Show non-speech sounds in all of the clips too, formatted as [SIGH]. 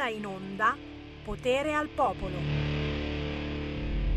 ora in onda Potere al Popolo.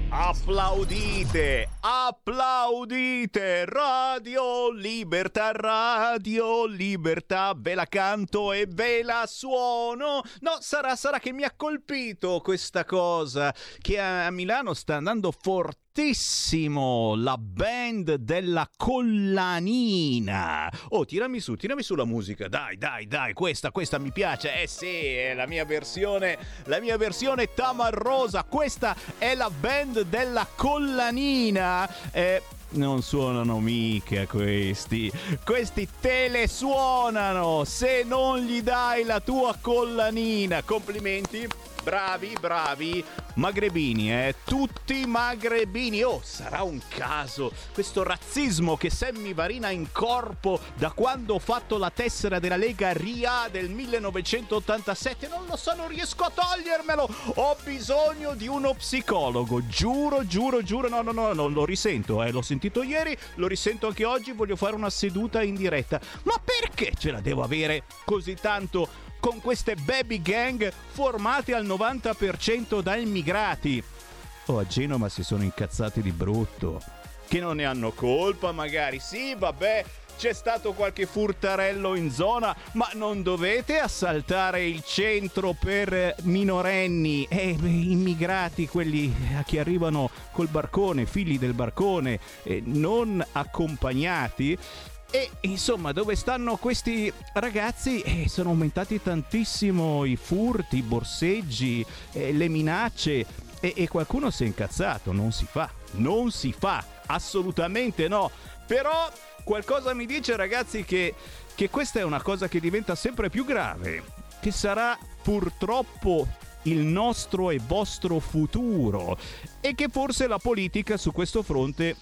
Applaudite, applaudite, Radio Libertà, Radio Libertà, ve la canto e ve la suono. No, sarà, sarà che mi ha colpito questa cosa, che a Milano sta andando forte fortissimo la band della collanina. Oh, tirami su, tirami su la musica. Dai, dai, dai, questa, questa mi piace. Eh sì, è la mia versione, la mia versione tamarrosa. Questa è la band della collanina. Eh, non suonano mica questi. Questi telesuonano se non gli dai la tua collanina. Complimenti. Bravi, bravi. Magrebini, eh? Tutti magrebini. Oh, sarà un caso questo razzismo che Sammy Varina ha in corpo da quando ho fatto la tessera della Lega RIA del 1987. Non lo so, non riesco a togliermelo. Ho bisogno di uno psicologo. Giuro, giuro, giuro. No, no, no, non lo risento, eh. L'ho sentito ieri, lo risento anche oggi. Voglio fare una seduta in diretta. Ma perché ce la devo avere così tanto con queste baby gang formate al 90% da immigrati. Oh, a Genova si sono incazzati di brutto. Che non ne hanno colpa, magari. Sì, vabbè, c'è stato qualche furtarello in zona, ma non dovete assaltare il centro per minorenni e eh, immigrati, quelli che arrivano col barcone, figli del barcone, eh, non accompagnati. E insomma, dove stanno questi ragazzi? Eh, sono aumentati tantissimo i furti, i borseggi, eh, le minacce e, e qualcuno si è incazzato. Non si fa, non si fa, assolutamente no. Però qualcosa mi dice, ragazzi, che, che questa è una cosa che diventa sempre più grave, che sarà purtroppo il nostro e vostro futuro e che forse la politica su questo fronte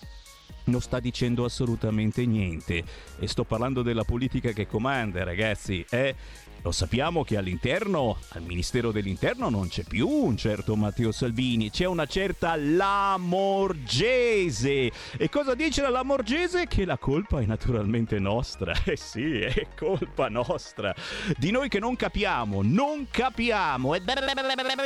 non sta dicendo assolutamente niente. E sto parlando della politica che comanda, ragazzi. Eh? Lo sappiamo che all'interno, al Ministero dell'Interno, non c'è più un certo Matteo Salvini, c'è una certa Lamorgese. E cosa dice la Lamorgese? Che la colpa è naturalmente nostra. [LAUGHS] Eh sì, è colpa nostra. Di noi che non capiamo, non capiamo. E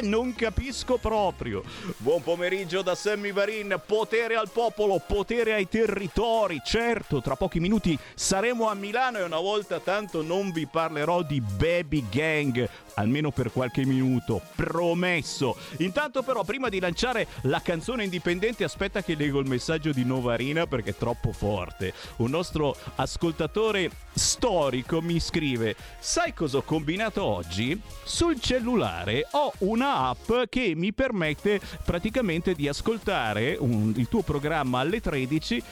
non capisco proprio. Buon pomeriggio da Sammy Varin. Potere al popolo, potere ai territori. Certo, tra pochi minuti saremo a Milano e una volta tanto non vi parlerò di Baby Gang, almeno per qualche minuto, promesso. Intanto però prima di lanciare la canzone indipendente aspetta che leggo il messaggio di Novarina perché è troppo forte. Un nostro ascoltatore storico mi scrive: "Sai cosa ho combinato oggi? Sul cellulare ho una app che mi permette praticamente di ascoltare un, il tuo programma alle 13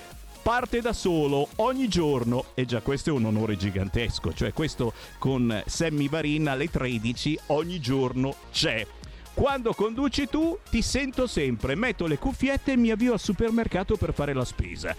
parte da solo ogni giorno e già questo è un onore gigantesco, cioè questo con Sammy Varin alle 13 ogni giorno c'è. Quando conduci tu ti sento sempre, metto le cuffiette e mi avvio al supermercato per fare la spesa.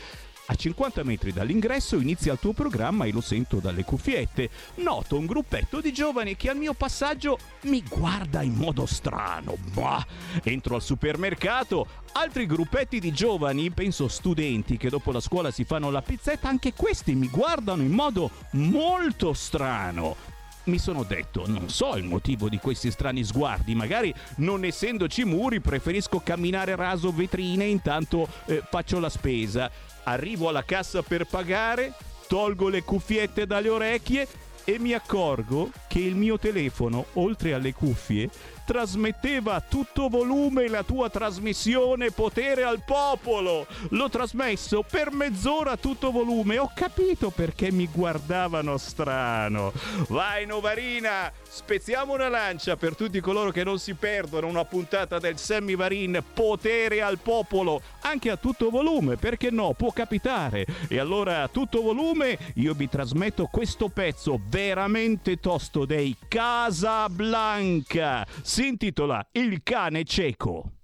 A 50 metri dall'ingresso inizia il tuo programma e lo sento dalle cuffiette. Noto un gruppetto di giovani che al mio passaggio mi guarda in modo strano. Bah. Entro al supermercato, altri gruppetti di giovani, penso studenti che dopo la scuola si fanno la pizzetta, anche questi mi guardano in modo molto strano mi sono detto, non so il motivo di questi strani sguardi, magari non essendoci muri preferisco camminare raso vetrine intanto eh, faccio la spesa arrivo alla cassa per pagare, tolgo le cuffiette dalle orecchie e mi accorgo che il mio telefono, oltre alle cuffie, trasmetteva a tutto volume la tua trasmissione Potere al Popolo. L'ho trasmesso per mezz'ora a tutto volume. Ho capito perché mi guardavano strano. Vai Novarina, spezziamo una lancia per tutti coloro che non si perdono una puntata del Sammy Varin Potere al Popolo, anche a tutto volume, perché no, può capitare. E allora a tutto volume io vi trasmetto questo pezzo veramente tosto dei Casablanca si intitola Il cane cieco.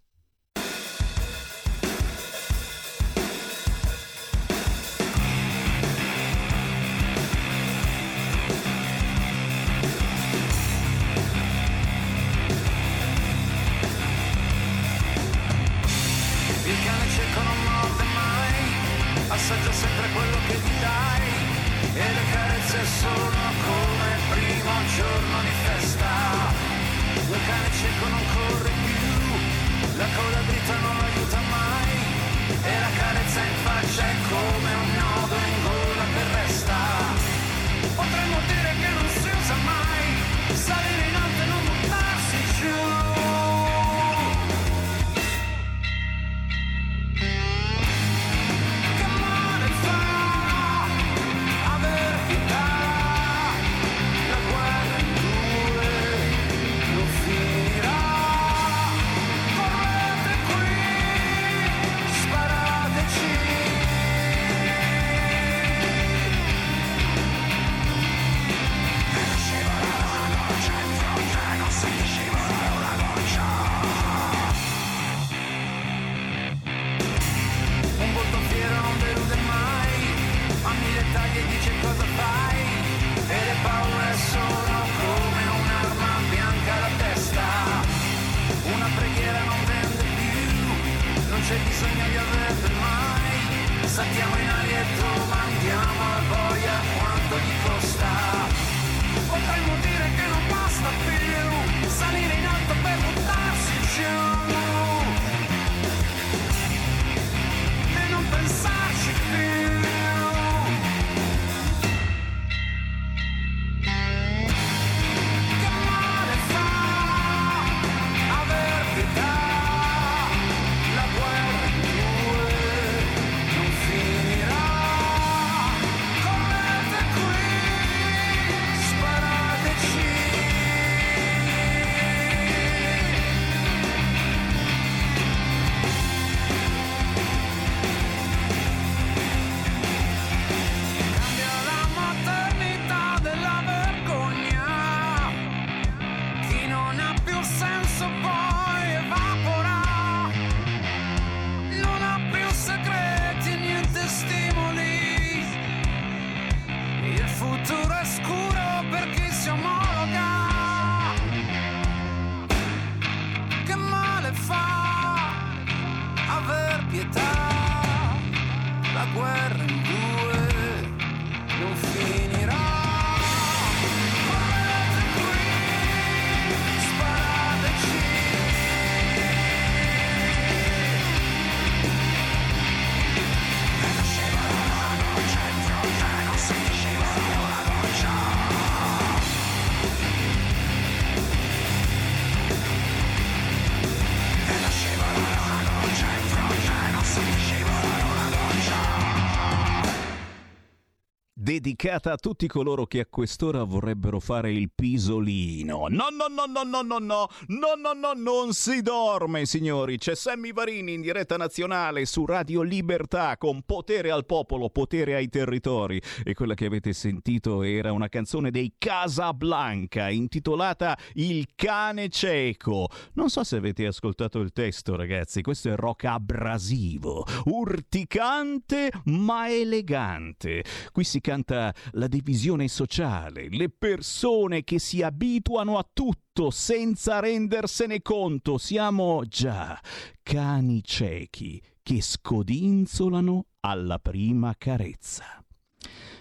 Dedicata a tutti coloro che a quest'ora vorrebbero fare il pisolino. No, no, no, no, no, no, no, no, no, no, non si dorme, signori. C'è Sammy Varini in diretta nazionale su Radio Libertà con potere al popolo, potere ai territori. E quella che avete sentito era una canzone dei Casablanca intitolata Il cane cieco. Non so se avete ascoltato il testo, ragazzi. Questo è rock abrasivo, urticante ma elegante. Qui si canta la divisione sociale, le persone che si abituano a tutto senza rendersene conto. Siamo già cani ciechi che scodinzolano alla prima carezza.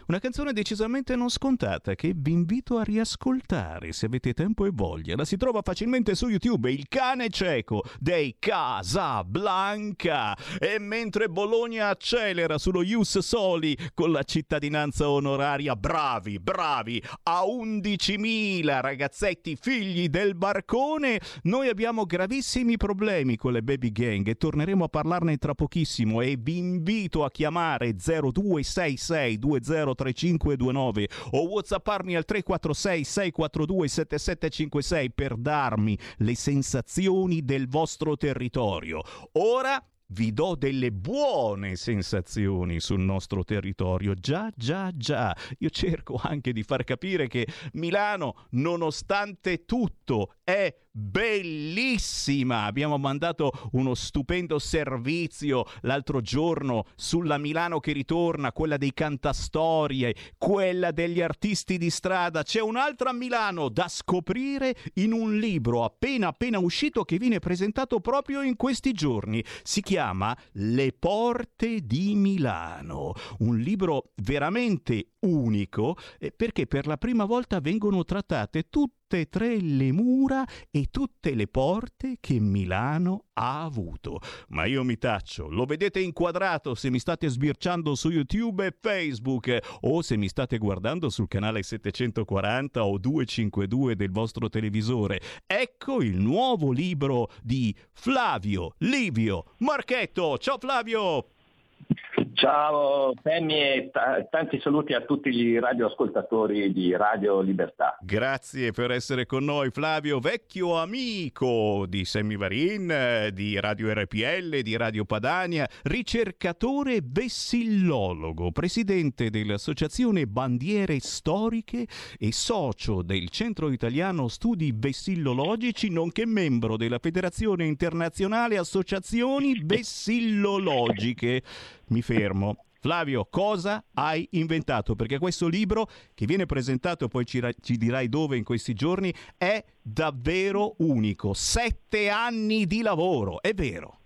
Una canzone decisamente non scontata che vi invito a riascoltare se avete tempo e voglia. La si trova facilmente su YouTube, Il cane cieco dei Casablanca. E mentre Bologna accelera sullo Ius Soli con la cittadinanza onoraria, bravi, bravi, a 11.000 ragazzetti figli del barcone, noi abbiamo gravissimi problemi con le baby gang e torneremo a parlarne tra pochissimo e vi invito a chiamare 0266 20 3529 o whatsapparmi al 346 642 7756 per darmi le sensazioni del vostro territorio. Ora vi do delle buone sensazioni sul nostro territorio. Già, già, già. Io cerco anche di far capire che Milano, nonostante tutto, è bellissima. Abbiamo mandato uno stupendo servizio l'altro giorno sulla Milano che ritorna, quella dei cantastorie, quella degli artisti di strada. C'è un'altra Milano da scoprire in un libro appena appena uscito che viene presentato proprio in questi giorni. Si chiama Le porte di Milano, un libro veramente unico eh, perché per la prima volta vengono trattate tutte tutte e tre le mura e tutte le porte che Milano ha avuto. Ma io mi taccio, lo vedete inquadrato se mi state sbirciando su YouTube e Facebook o se mi state guardando sul canale 740 o 252 del vostro televisore. Ecco il nuovo libro di Flavio Livio Marchetto. Ciao Flavio! Ciao Sammy e t- tanti saluti a tutti i radioascoltatori di Radio Libertà. Grazie per essere con noi Flavio, vecchio amico di Sammy Varin, di Radio RPL, di Radio Padania, ricercatore vessillologo, presidente dell'Associazione Bandiere Storiche e socio del Centro Italiano Studi Vessillologici, nonché membro della Federazione Internazionale Associazioni [LAUGHS] Vessillologiche mi fermo. Flavio, cosa hai inventato? Perché questo libro che viene presentato, poi ci, ci, dirai dove in questi giorni, è davvero unico. Sette anni di lavoro, è vero.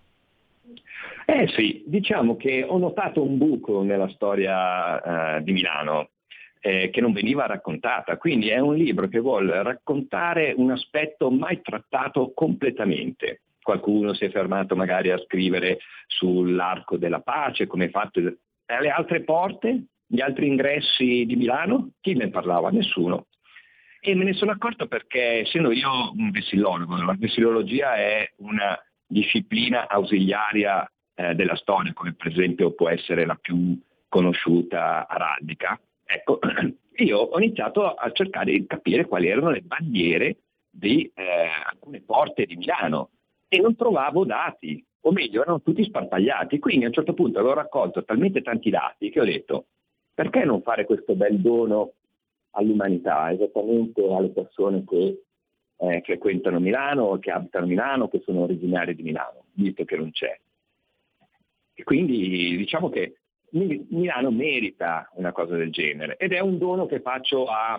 Eh sì, diciamo che ho notato un buco nella storia eh, di Milano eh, che non veniva raccontata, quindi è un libro che vuole raccontare un aspetto mai trattato completamente qualcuno si è fermato magari a scrivere sull'arco della pace, come fatto alle altre porte, gli altri ingressi di Milano, chi ne parlava? Nessuno. E me ne sono accorto perché essendo io un vessillologo, la vessillologia è una disciplina ausiliaria eh, della storia, come per esempio può essere la più conosciuta araldica, ecco, [CLEARS THROAT] io ho iniziato a cercare di capire quali erano le bandiere di eh, alcune porte di Milano e non trovavo dati, o meglio erano tutti sparpagliati. Quindi a un certo punto avevo raccolto talmente tanti dati che ho detto perché non fare questo bel dono all'umanità, esattamente alle persone che eh, frequentano Milano, che abitano Milano, che sono originari di Milano, visto che non c'è. E quindi diciamo che Milano merita una cosa del genere ed è un dono che faccio a,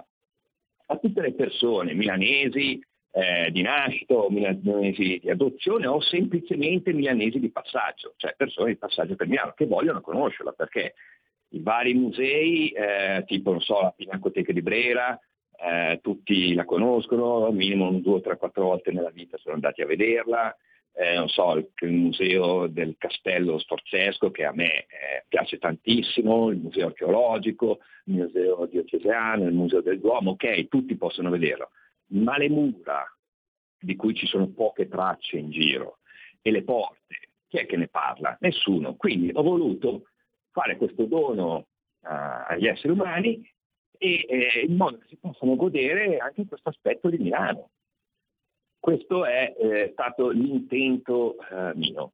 a tutte le persone milanesi, eh, di nascita milanesi di adozione o semplicemente milanesi di passaggio, cioè persone di passaggio per Milano che vogliono conoscerla perché i vari musei, eh, tipo non so, la Pinacoteca di Brera, eh, tutti la conoscono, minimo due, tre, quattro volte nella vita sono andati a vederla, eh, non so, il, il, museo del castello Sforzesco che a me eh, piace tantissimo, il museo archeologico, il museo diocesano, il museo del Duomo, ok, tutti possono vederlo ma le mura, di cui ci sono poche tracce in giro, e le porte, chi è che ne parla? Nessuno. Quindi ho voluto fare questo dono uh, agli esseri umani e eh, in modo che si possano godere anche questo aspetto di Milano. Questo è eh, stato l'intento eh, mio.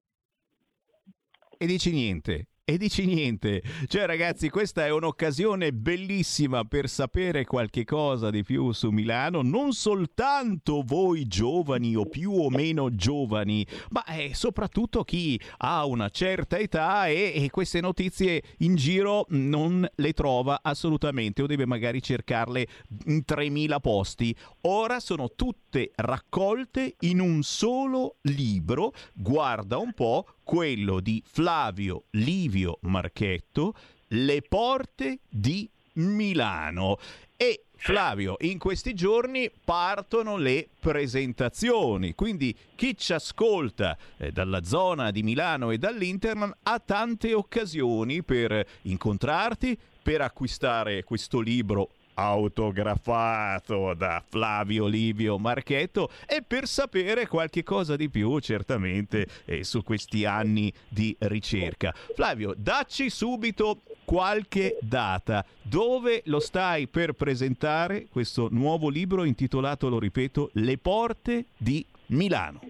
E dici niente, e dici niente. Cioè, ragazzi, questa è un'occasione bellissima per sapere qualche cosa di più su Milano, non soltanto voi giovani o più o meno giovani, ma eh, soprattutto chi ha una certa età e, e queste notizie in giro non le trova assolutamente o deve magari cercarle in 3000 posti. Ora sono tutte raccolte in un solo libro. Guarda un po' quello di Flavio Livio Marchetto, Le porte di Milano. E Flavio, in questi giorni partono le presentazioni, quindi chi ci ascolta eh, dalla zona di Milano e dall'Internet ha tante occasioni per incontrarti, per acquistare questo libro autografato da Flavio Livio Marchetto e per sapere qualche cosa di più certamente eh, su questi anni di ricerca. Flavio, dacci subito qualche data. Dove lo stai per presentare questo nuovo libro intitolato, lo ripeto, Le porte di Milano?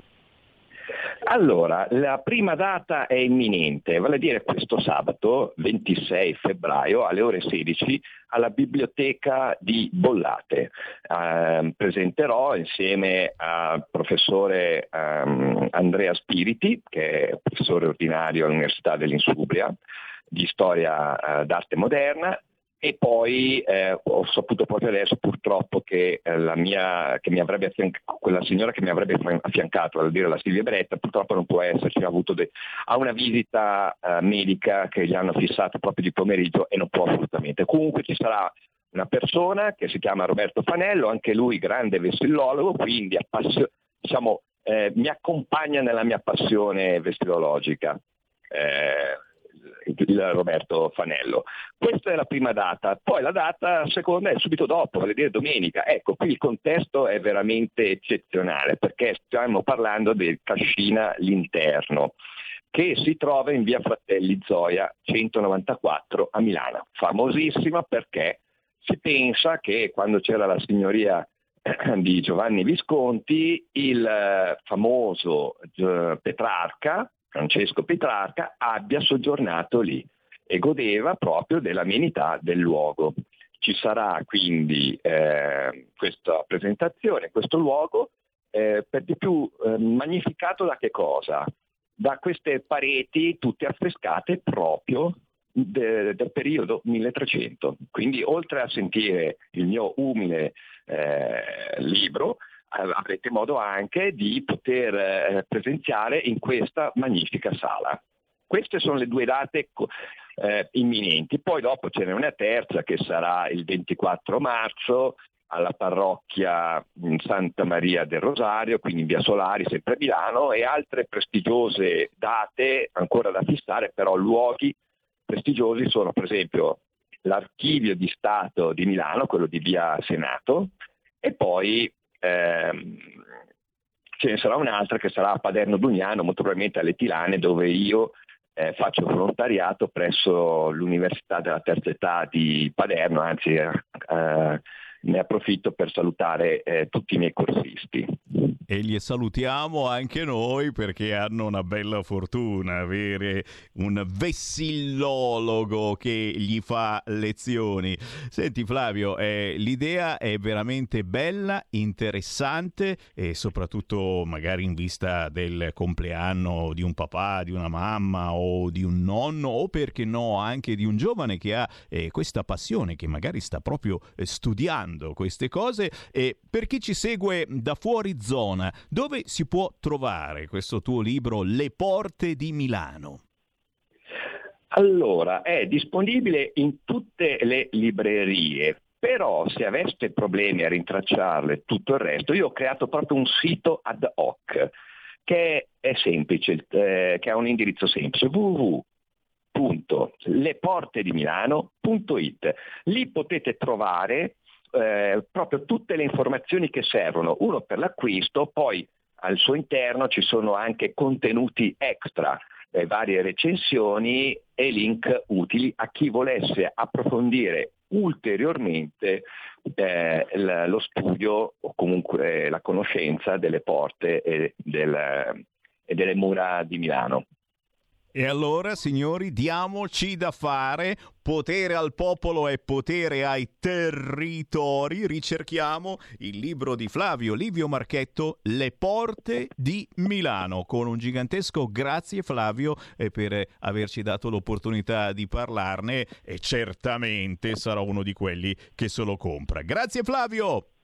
Allora, la prima data è imminente, vale a dire questo sabato 26 febbraio alle ore 16 alla biblioteca di Bollate. Eh, presenterò insieme al professore ehm, Andrea Spiriti, che è professore ordinario all'Università dell'Insubria, di storia eh, d'arte moderna e poi eh, ho saputo proprio adesso purtroppo che, eh, la mia, che mi avrebbe affiancato, quella signora che mi avrebbe affiancato, vale dire la Silvia Beretta, purtroppo non può esserci, ha avuto de- ha una visita eh, medica che gli hanno fissato proprio di pomeriggio e non può assolutamente. Comunque ci sarà una persona che si chiama Roberto Fanello, anche lui grande vestillologo, quindi appassio- diciamo, eh, mi accompagna nella mia passione vestilologica. Eh, il Roberto Fanello. Questa è la prima data, poi la data seconda è subito dopo, vale dire domenica. Ecco, qui il contesto è veramente eccezionale perché stiamo parlando del Cascina l'interno che si trova in via Fratelli Zoia 194 a Milano, famosissima perché si pensa che quando c'era la signoria di Giovanni Visconti, il famoso eh, Petrarca Francesco Petrarca abbia soggiornato lì e godeva proprio dell'amenità del luogo. Ci sarà quindi eh, questa presentazione, questo luogo, eh, per di più eh, magnificato da che cosa? Da queste pareti tutte affrescate proprio de, del periodo 1300. Quindi oltre a sentire il mio umile eh, libro, avrete modo anche di poter eh, presenziare in questa magnifica sala. Queste sono le due date eh, imminenti, poi dopo ce n'è una terza che sarà il 24 marzo alla parrocchia Santa Maria del Rosario, quindi in via Solari, sempre a Milano, e altre prestigiose date ancora da fissare, però luoghi prestigiosi sono per esempio l'Archivio di Stato di Milano, quello di via Senato, e poi ehm, ce ne sarà un'altra che sarà a Paderno Dugnano, molto probabilmente alle Tilane, dove io eh, faccio volontariato presso l'Università della Terza Età di Paderno, anzi eh, ne approfitto per salutare eh, tutti i miei corsisti. E li salutiamo anche noi perché hanno una bella fortuna avere un vessillologo che gli fa lezioni. Senti Flavio, eh, l'idea è veramente bella, interessante e soprattutto magari in vista del compleanno di un papà, di una mamma o di un nonno o perché no anche di un giovane che ha eh, questa passione che magari sta proprio eh, studiando spiegando queste cose e per chi ci segue da fuori zona, dove si può trovare questo tuo libro Le porte di Milano? Allora, è disponibile in tutte le librerie, però se aveste problemi a rintracciarle tutto il resto, io ho creato proprio un sito ad hoc che è semplice, eh, che ha un indirizzo semplice, www.leportedimilano.it. Lì potete trovare eh, proprio tutte le informazioni che servono, uno per l'acquisto, poi al suo interno ci sono anche contenuti extra, eh, varie recensioni e link utili a chi volesse approfondire ulteriormente eh, lo studio o comunque la conoscenza delle porte e, del, e delle mura di Milano. E allora, signori, diamoci da fare. Potere al popolo e potere ai territori. Ricerchiamo il libro di Flavio Livio Marchetto, Le porte di Milano, con un gigantesco grazie Flavio eh, per averci dato l'opportunità di parlarne e certamente sarò uno di quelli che se lo compra. Grazie Flavio!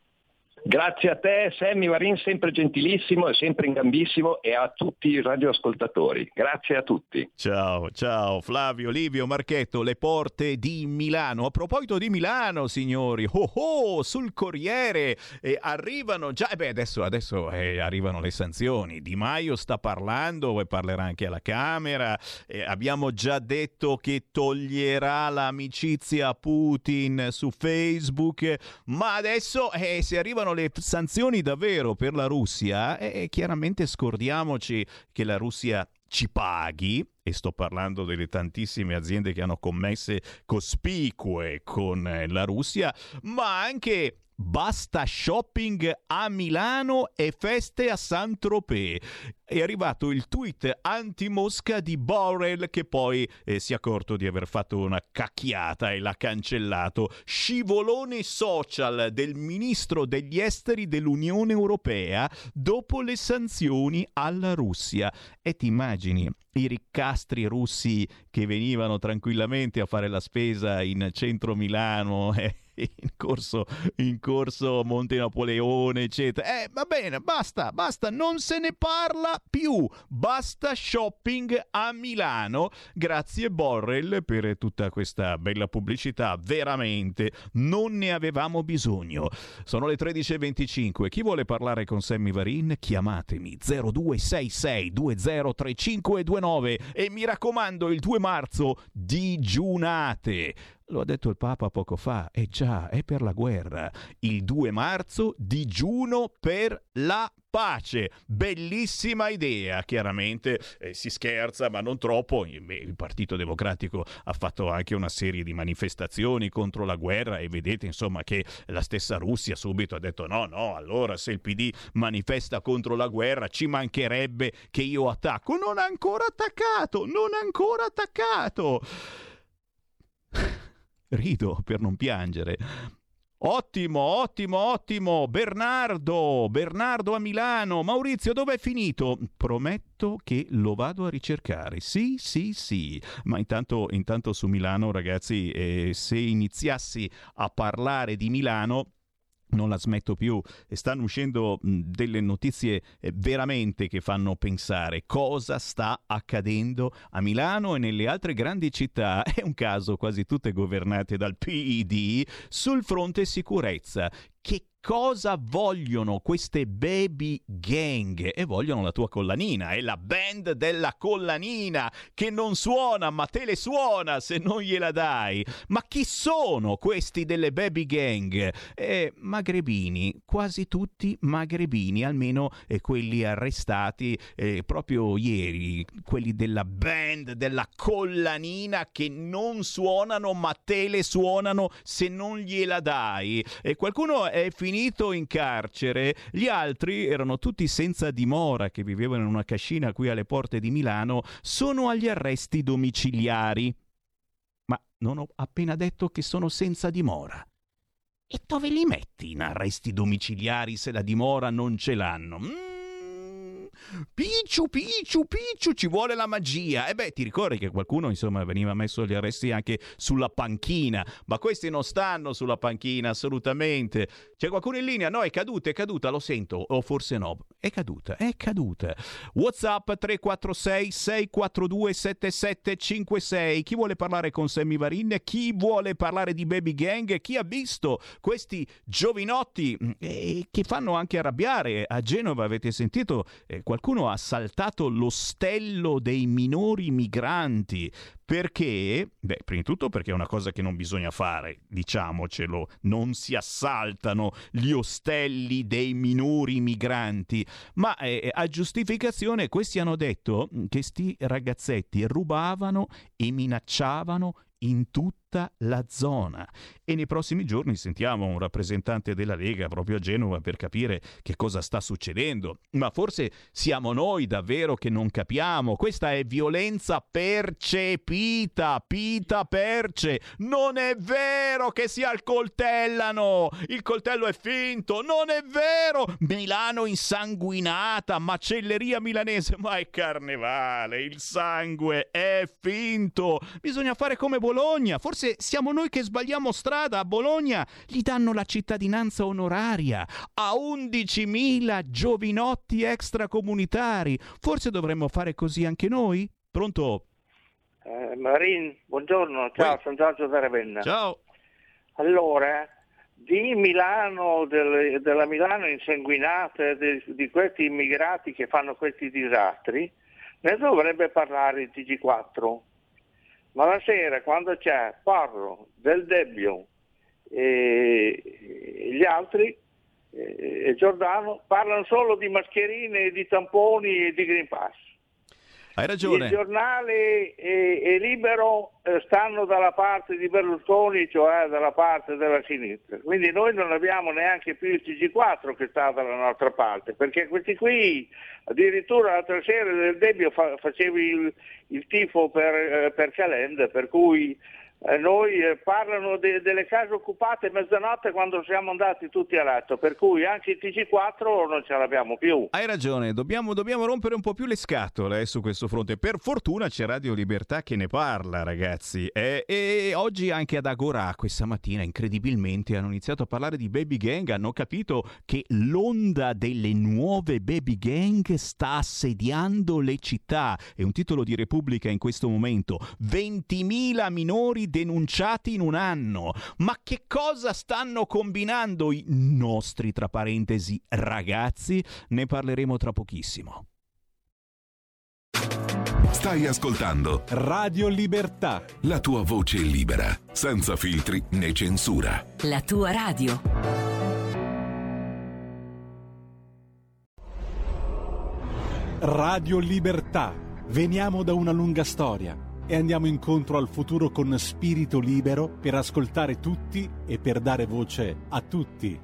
Grazie a te Sammy Varin, sempre gentilissimo e sempre in gambissimo e a tutti i radioascoltatori. Grazie a tutti. Ciao, ciao Flavio, Livio, Marchetto, le porte di Milano. A proposito di Milano, signori, oh oh, sul Corriere eh, arrivano già, eh beh adesso, adesso eh, arrivano le sanzioni. Di Maio sta parlando e parlerà anche alla Camera. Abbiamo già detto che toglierà l'amicizia a Putin su Facebook, ma adesso eh, se arrivano le sanzioni davvero per la Russia, e chiaramente scordiamoci che la Russia ci paghi, e sto parlando delle tantissime aziende che hanno commesse cospicue con eh, la Russia, ma anche Basta shopping a Milano e feste a Saint-Tropez. È arrivato il tweet anti-Mosca di Borrell che poi eh, si è accorto di aver fatto una cacchiata e l'ha cancellato. Scivolone social del ministro degli esteri dell'Unione Europea dopo le sanzioni alla Russia. E ti immagini i riccastri russi che venivano tranquillamente a fare la spesa in centro Milano? [LAUGHS] Eh? [LAUGHS] in corso, in corso Monte Napoleone, eccetera. Eh, va bene, basta, basta, non se ne parla più. Basta shopping a Milano. Grazie Borrell per tutta questa bella pubblicità. Veramente non ne avevamo bisogno. Sono le 13.25. Chi vuole parlare con Sammy Varin? Chiamatemi 0266 203529 e mi raccomando il 2 marzo digiunate. Lo ha detto il Papa poco fa, e già, è per la guerra. Il 2 marzo digiuno per la pace. Bellissima idea, chiaramente eh, si scherza, ma non troppo. Il Partito Democratico ha fatto anche una serie di manifestazioni contro la guerra e vedete insomma che la stessa Russia subito ha detto no, no, allora se il PD manifesta contro la guerra ci mancherebbe che io attacco. Non ha ancora attaccato, non ha ancora attaccato. Rido per non piangere. Ottimo, ottimo, ottimo. Bernardo, Bernardo a Milano. Maurizio, dove è finito? Prometto che lo vado a ricercare. Sì, sì, sì. Ma intanto, intanto su Milano, ragazzi, eh, se iniziassi a parlare di Milano, non la smetto più stanno uscendo delle notizie eh, veramente che fanno pensare cosa sta accadendo a Milano e nelle altre grandi città, [LAUGHS] è un caso quasi tutte governate dal PID, sul fronte sicurezza. Che cosa vogliono queste baby gang? E vogliono la tua collanina, è la band della collanina che non suona, ma te le suona se non gliela dai. Ma chi sono questi delle baby gang? Eh, magrebini, quasi tutti magrebini, almeno eh, quelli arrestati eh, proprio ieri, quelli della band della collanina che non suonano, ma te le suonano se non gliela dai. E qualcuno è finito in carcere, gli altri erano tutti senza dimora che vivevano in una cascina qui alle porte di Milano, sono agli arresti domiciliari. Ma non ho appena detto che sono senza dimora. E dove li metti in arresti domiciliari se la dimora non ce l'hanno? Mm? Picciu, picciu, picciu, ci vuole la magia. E beh, ti ricordi che qualcuno, insomma, veniva messo agli arresti anche sulla panchina, ma questi non stanno sulla panchina assolutamente. C'è qualcuno in linea? No, è caduta, è caduta, lo sento, o forse no. È caduta, è caduta. WhatsApp 346 642 7756. Chi vuole parlare con Sammy Varin? Chi vuole parlare di Baby Gang? Chi ha visto questi giovinotti eh, che fanno anche arrabbiare? A Genova avete sentito eh, qualcuno ha saltato l'ostello dei minori migranti. Perché? Beh, prima di tutto perché è una cosa che non bisogna fare, diciamocelo, non si assaltano gli ostelli dei minori migranti, ma eh, a giustificazione questi hanno detto che sti ragazzetti rubavano e minacciavano in tutta la zona. E nei prossimi giorni sentiamo un rappresentante della Lega proprio a Genova per capire che cosa sta succedendo. Ma forse siamo noi davvero che non capiamo. Questa è violenza percepita, pita perce. Non è vero che si accoltellano. Il coltello è finto. Non è vero. Milano insanguinata, macelleria milanese. Ma è carnevale. Il sangue è finto. Bisogna fare come Bologna. Forse siamo noi che sbagliamo strada. A Bologna gli danno la cittadinanza onoraria a 11.000 giovinotti extracomunitari. Forse dovremmo fare così anche noi? Pronto? Eh, Marin, buongiorno, ciao, Uè. sono Giorgio da Ravenna. Ciao. Allora, di Milano, del- della Milano insanguinata, de- di questi immigrati che fanno questi disastri, ne dovrebbe parlare il TG4. Ma la sera, quando c'è Parro, Del Debbio e e gli altri, e e Giordano, parlano solo di mascherine, di tamponi e di Green Pass. Hai Il ragione. giornale e, e Libero eh, stanno dalla parte di Berlusconi, cioè dalla parte della sinistra. Quindi noi non abbiamo neanche più il TG4 che sta dalla nostra parte, perché questi qui, addirittura l'altra sera del Debbio fa- facevi il, il tifo per, eh, per Calenda, per cui eh, noi eh, parlano de- delle case occupate mezzanotte quando siamo andati tutti a letto, per cui anche il TG4 non ce l'abbiamo più. Hai ragione, dobbiamo, dobbiamo rompere un po' più le scatole eh, su questo fronte. Per fortuna c'è Radio Libertà che ne parla, ragazzi. E oggi anche ad Agora, questa mattina, incredibilmente, hanno iniziato a parlare di baby gang. Hanno capito che l'onda delle nuove baby gang sta assediando le città. È un titolo di Repubblica in questo momento. 20.000 minori denunciati in un anno. Ma che cosa stanno combinando i nostri, tra parentesi, ragazzi? Ne parleremo tra pochissimo. Stai ascoltando Radio Libertà. la tua voce libera, senza filtri né censura. La tua radio. Radio Libertà. Veniamo da una lunga storia e andiamo incontro al futuro con spirito libero per ascoltare tutti e per dare voce a tutti.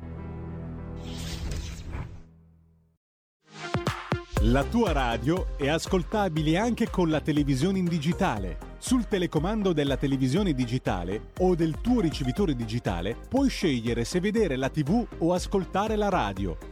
La tua radio è ascoltabile anche con la televisione in digitale. Sul telecomando della televisione digitale o del tuo ricevitore digitale puoi scegliere se vedere la TV o ascoltare la radio.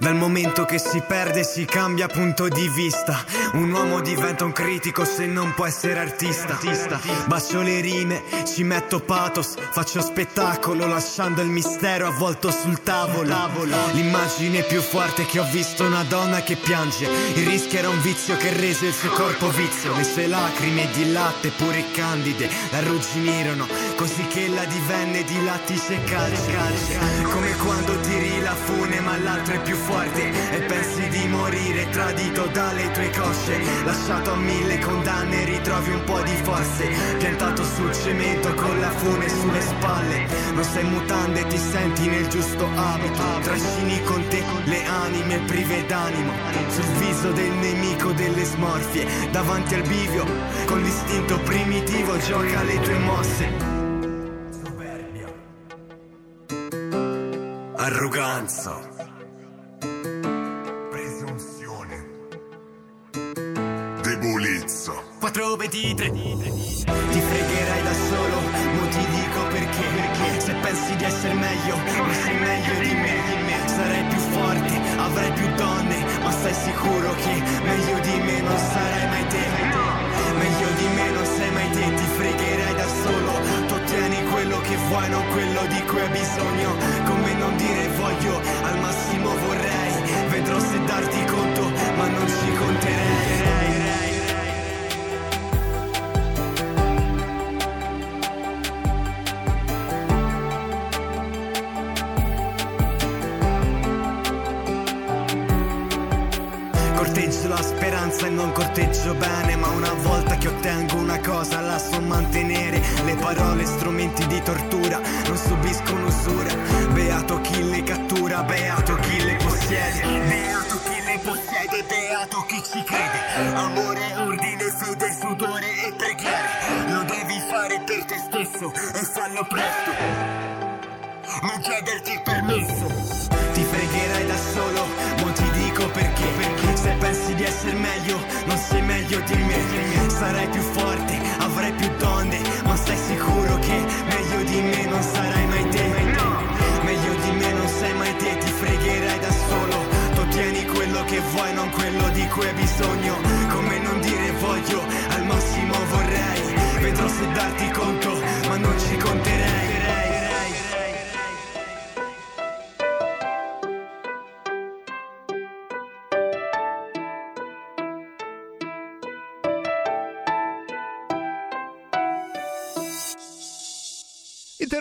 Dal momento che si perde si cambia punto di vista. Un uomo diventa un critico se non può essere artista. Bacio le rime, ci metto pathos Faccio spettacolo lasciando il mistero avvolto sul tavolo. L'immagine più forte che ho visto una donna che piange. Il rischio era un vizio che rese il suo corpo vizio. Le sue lacrime di latte pure candide La arrugginirono così che la divenne di lattice calce. Come quando tiri la fune ma l'altro è più forte E pensi di morire tradito dalle tue cosce. Lasciato a mille condanne ritrovi un po' di forze. Piantato sul cemento con la fune sulle spalle. Non sei in mutande ti senti nel giusto abito. Trascini con te le anime prive d'animo. Sul viso del nemico delle smorfie. Davanti al bivio con l'istinto primitivo gioca le tue mosse. Arroganza. Debolezza. Quattro vetite. Ti fregherai da solo, non ti dico perché. Perché se pensi di essere meglio, non sei meglio di me. Sarai più forte, avrai più donne, ma stai sicuro che meglio di me non sarai mai te. Meglio di me non sei mai te, ti fregherai da solo. Tu ottieni quello che vuoi, non quello di cui hai bisogno. Come non dire voglio al massimo vorrei. Vedrò se darti conto, ma non ci conterei. Corteggio la speranza e non corteggio bene Ma una volta che ottengo una cosa la so mantenere. Le parole strumenti di tortura non subiscono usura. Beato chi le cattura, beato chi le possiede. Beato chi le possiede, beato chi ci crede. Amore, ordine, fede, sudore e preghiere. Lo devi fare per te stesso e fallo presto. Non chiederti permesso. Ti fregherai da solo, ma ti dico perché. Perché pensi di essere meglio, non sei meglio di me. Sarai più forte, avrai più donne, ma stai sicuro che meglio di me non sarai mai te. Meglio di me non sei mai te, ti fregherai da solo. Tu ottieni quello che vuoi, non quello di cui hai bisogno. Come non dire voglio, al massimo vorrei. Vedrò se darti conto,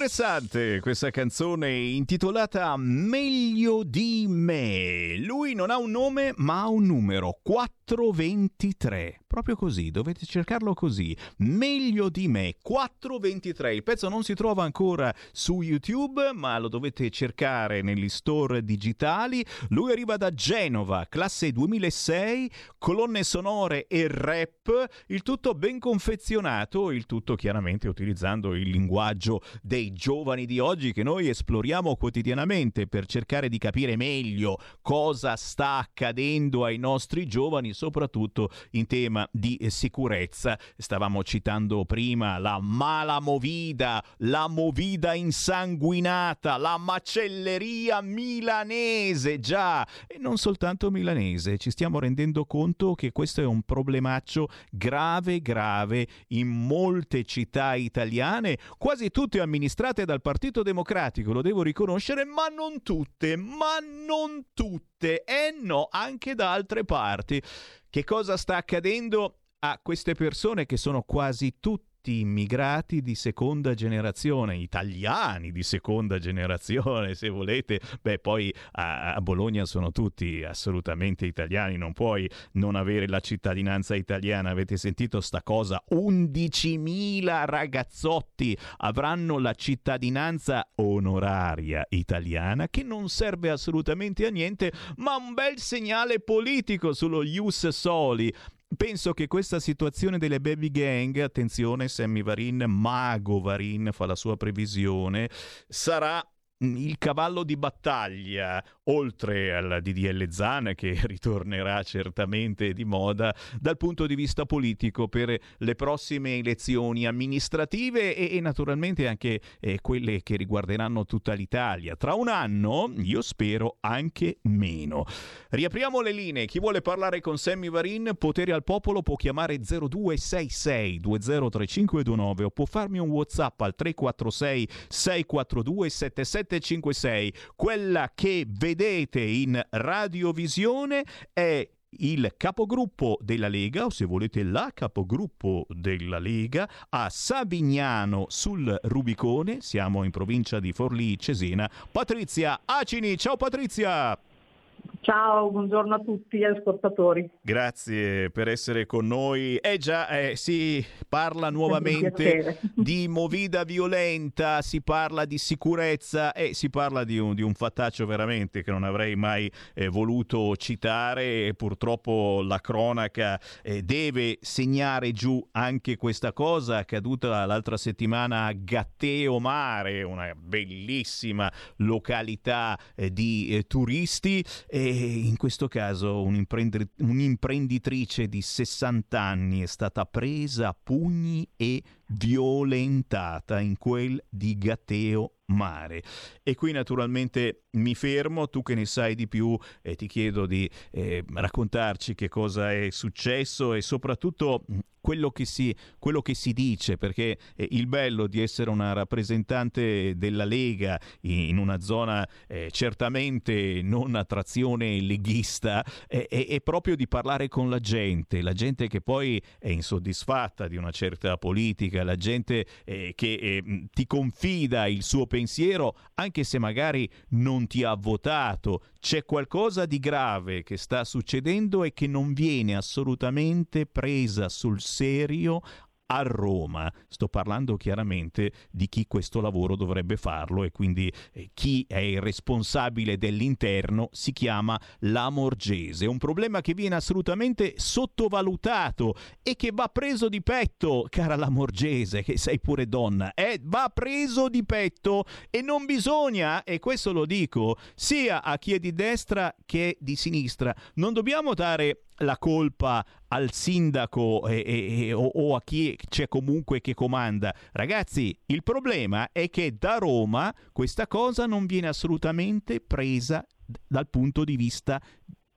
Interessante questa canzone intitolata Meglio di me. Lui non ha un nome ma ha un numero 423. Proprio così, dovete cercarlo così. Meglio di me 423. Il pezzo non si trova ancora su YouTube, ma lo dovete cercare negli store digitali. Lui arriva da Genova, classe 2006, colonne sonore e rap, il tutto ben confezionato, il tutto chiaramente utilizzando il linguaggio dei giovani di oggi che noi esploriamo quotidianamente per cercare di capire meglio cosa sta accadendo ai nostri giovani, soprattutto in tema di sicurezza. Stavamo citando prima la mala movida, la movida insanguinata, la macelleria milanese, già, e non soltanto milanese, ci stiamo rendendo conto che questo è un problemaccio grave, grave in molte città italiane, quasi tutte amministrate dal Partito Democratico, lo devo riconoscere, ma non tutte, ma non tutte, e no, anche da altre parti. Che cosa sta accadendo a queste persone che sono quasi tutte immigrati di seconda generazione, italiani di seconda generazione, se volete. Beh, poi a, a, Bologna sono tutti assolutamente italiani, non puoi non avere la cittadinanza italiana. Avete sentito sta cosa? 11.000 ragazzotti avranno la cittadinanza onoraria italiana, che non serve assolutamente a niente, ma un bel segnale politico sullo Ius Soli. Penso che questa situazione delle baby gang, attenzione, Sammy Varin, Mago Varin fa la sua previsione, sarà il cavallo di battaglia, oltre al DDL Zan che [LAUGHS] ritornerà certamente di moda dal punto di vista politico per le prossime elezioni amministrative e, e naturalmente anche eh, quelle che riguarderanno tutta l'Italia. Tra un anno, io spero anche meno. Riapriamo le linee. Chi vuole parlare con Sammy Varin, potere al popolo, può chiamare 0266 203529 o può farmi un WhatsApp al 346 642 77 756. Quella che vedete in radiovisione è il capogruppo della Lega, o se volete la capogruppo della Lega, a Savignano sul Rubicone, siamo in provincia di Forlì Cesena, Patrizia Acini. Ciao Patrizia! Ciao, buongiorno a tutti gli ascoltatori. Grazie per essere con noi. Eh già, eh, si parla nuovamente di movida violenta, si parla di sicurezza e si parla di un, di un fattaccio veramente che non avrei mai eh, voluto citare e purtroppo la cronaca eh, deve segnare giù anche questa cosa accaduta l'altra settimana a Gatteo Mare, una bellissima località eh, di eh, turisti e in questo caso un'imprenditrice di 60 anni è stata presa a pugni e violentata in quel di Gatteo Mare. E qui naturalmente mi fermo, tu che ne sai di più e ti chiedo di eh, raccontarci che cosa è successo e soprattutto quello che si, quello che si dice, perché eh, il bello di essere una rappresentante della Lega in una zona eh, certamente non a trazione leghista è, è, è, proprio di parlare con la gente, la gente che poi è insoddisfatta di una certa politica, la gente eh, che eh, ti confida il suo pensiero anche se magari non ti ha votato. C'è qualcosa di grave che sta succedendo e che non viene assolutamente presa sul serio a Roma. Sto parlando chiaramente di chi questo lavoro dovrebbe farlo e quindi eh, chi è il responsabile dell'interno si chiama Lamorgese. Un problema che viene assolutamente sottovalutato e che va preso di petto, cara Lamorgese, che sei pure donna, eh? va preso di petto e non bisogna, e questo lo dico, sia a chi è di destra che di sinistra, non dobbiamo dare la colpa al sindaco e, e, o, o, a chi c'è comunque che comanda. Ragazzi, il problema è che da Roma questa cosa non viene assolutamente presa dal punto di vista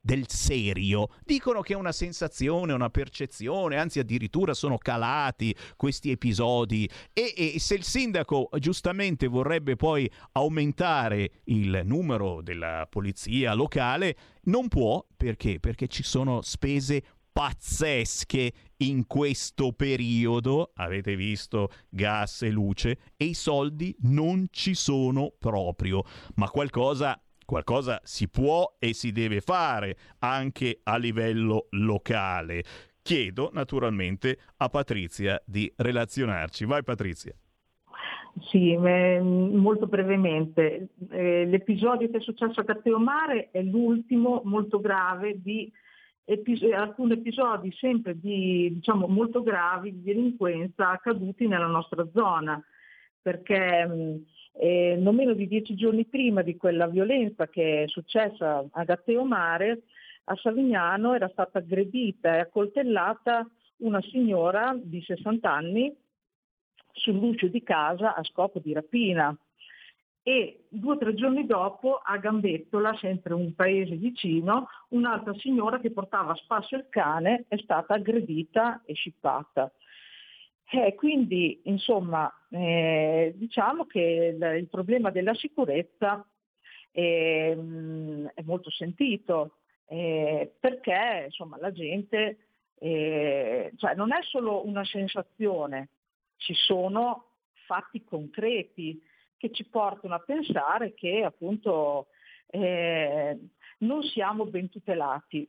del serio. Dicono che è una sensazione, una percezione, anzi addirittura sono calati questi episodi. E, e, se il sindaco giustamente vorrebbe poi aumentare il numero della polizia locale, non può. Perché? Perché ci sono spese pazzesche in questo periodo, avete visto gas e luce, e i soldi non ci sono proprio, ma qualcosa qualcosa si può e si deve fare anche a livello locale. Chiedo naturalmente a Patrizia di relazionarci. Vai Patrizia. Sì, molto brevemente. Eh, l'episodio che è successo a Catteomare è l'ultimo molto grave di alcuni episodi sempre di, diciamo, molto gravi di delinquenza accaduti nella nostra zona, perché eh, non meno di dieci giorni prima di quella violenza che è successa a Gatteo Mare, a Savignano era stata aggredita e accoltellata una signora di 60 anni sull'uscio di casa a scopo di rapina. E due o tre giorni dopo a Gambettola, sempre un paese vicino, un'altra signora che portava a spasso il cane è stata aggredita e scippata. Eh, quindi insomma eh, diciamo che il, il, problema della sicurezza è, è molto sentito eh, perché insomma, la gente eh, cioè, non è solo una sensazione, ci sono fatti concreti che ci portano a pensare che appunto eh, non siamo ben tutelati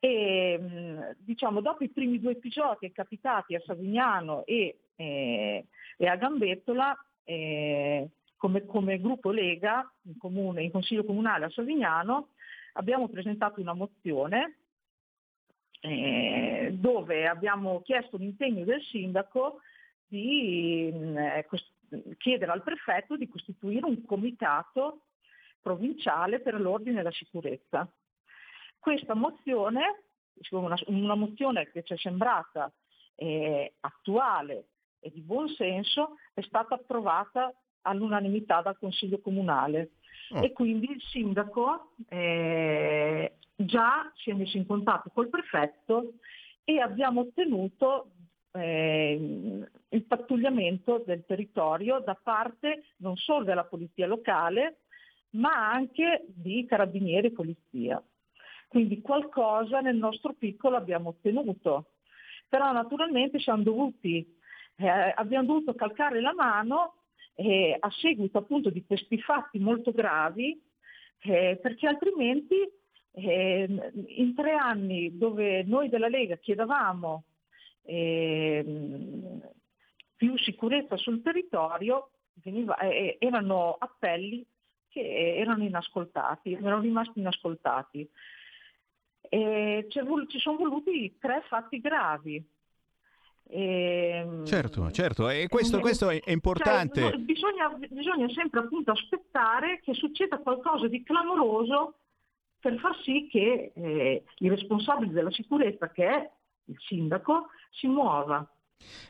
e diciamo, dopo i primi due episodi capitati a Savignano e, eh, e a Gambettola, eh, come, come, gruppo Lega in, comune, in, Consiglio Comunale a Savignano, abbiamo presentato una mozione eh, dove abbiamo chiesto l'impegno del sindaco di eh, chiedere al prefetto di costituire un comitato provinciale per l'ordine e la sicurezza. Questa mozione, una, una mozione che ci è sembrata eh, attuale e di buon senso, è stata approvata all'unanimità dal Consiglio Comunale oh. e quindi il sindaco eh, già si è messo in contatto col prefetto e abbiamo ottenuto eh, il pattugliamento del territorio da parte non solo della polizia locale ma anche di carabinieri e polizia. Quindi qualcosa nel nostro piccolo abbiamo ottenuto. Però naturalmente dovuti, eh, abbiamo dovuto calcare la mano eh, a seguito appunto di questi fatti molto gravi, eh, perché altrimenti ehm, in tre anni dove noi della Lega chiedevamo ehm, più sicurezza sul territorio, veniva, eh, erano appelli che erano inascoltati, erano rimasti inascoltati. E ci sono voluti tre fatti gravi. E, certo, certo, e questo, questo è importante. Cioè, bisogna, bisogna, sempre appunto aspettare che succeda qualcosa di clamoroso per far sì che eh, il responsabile della sicurezza, che è il sindaco, si muova.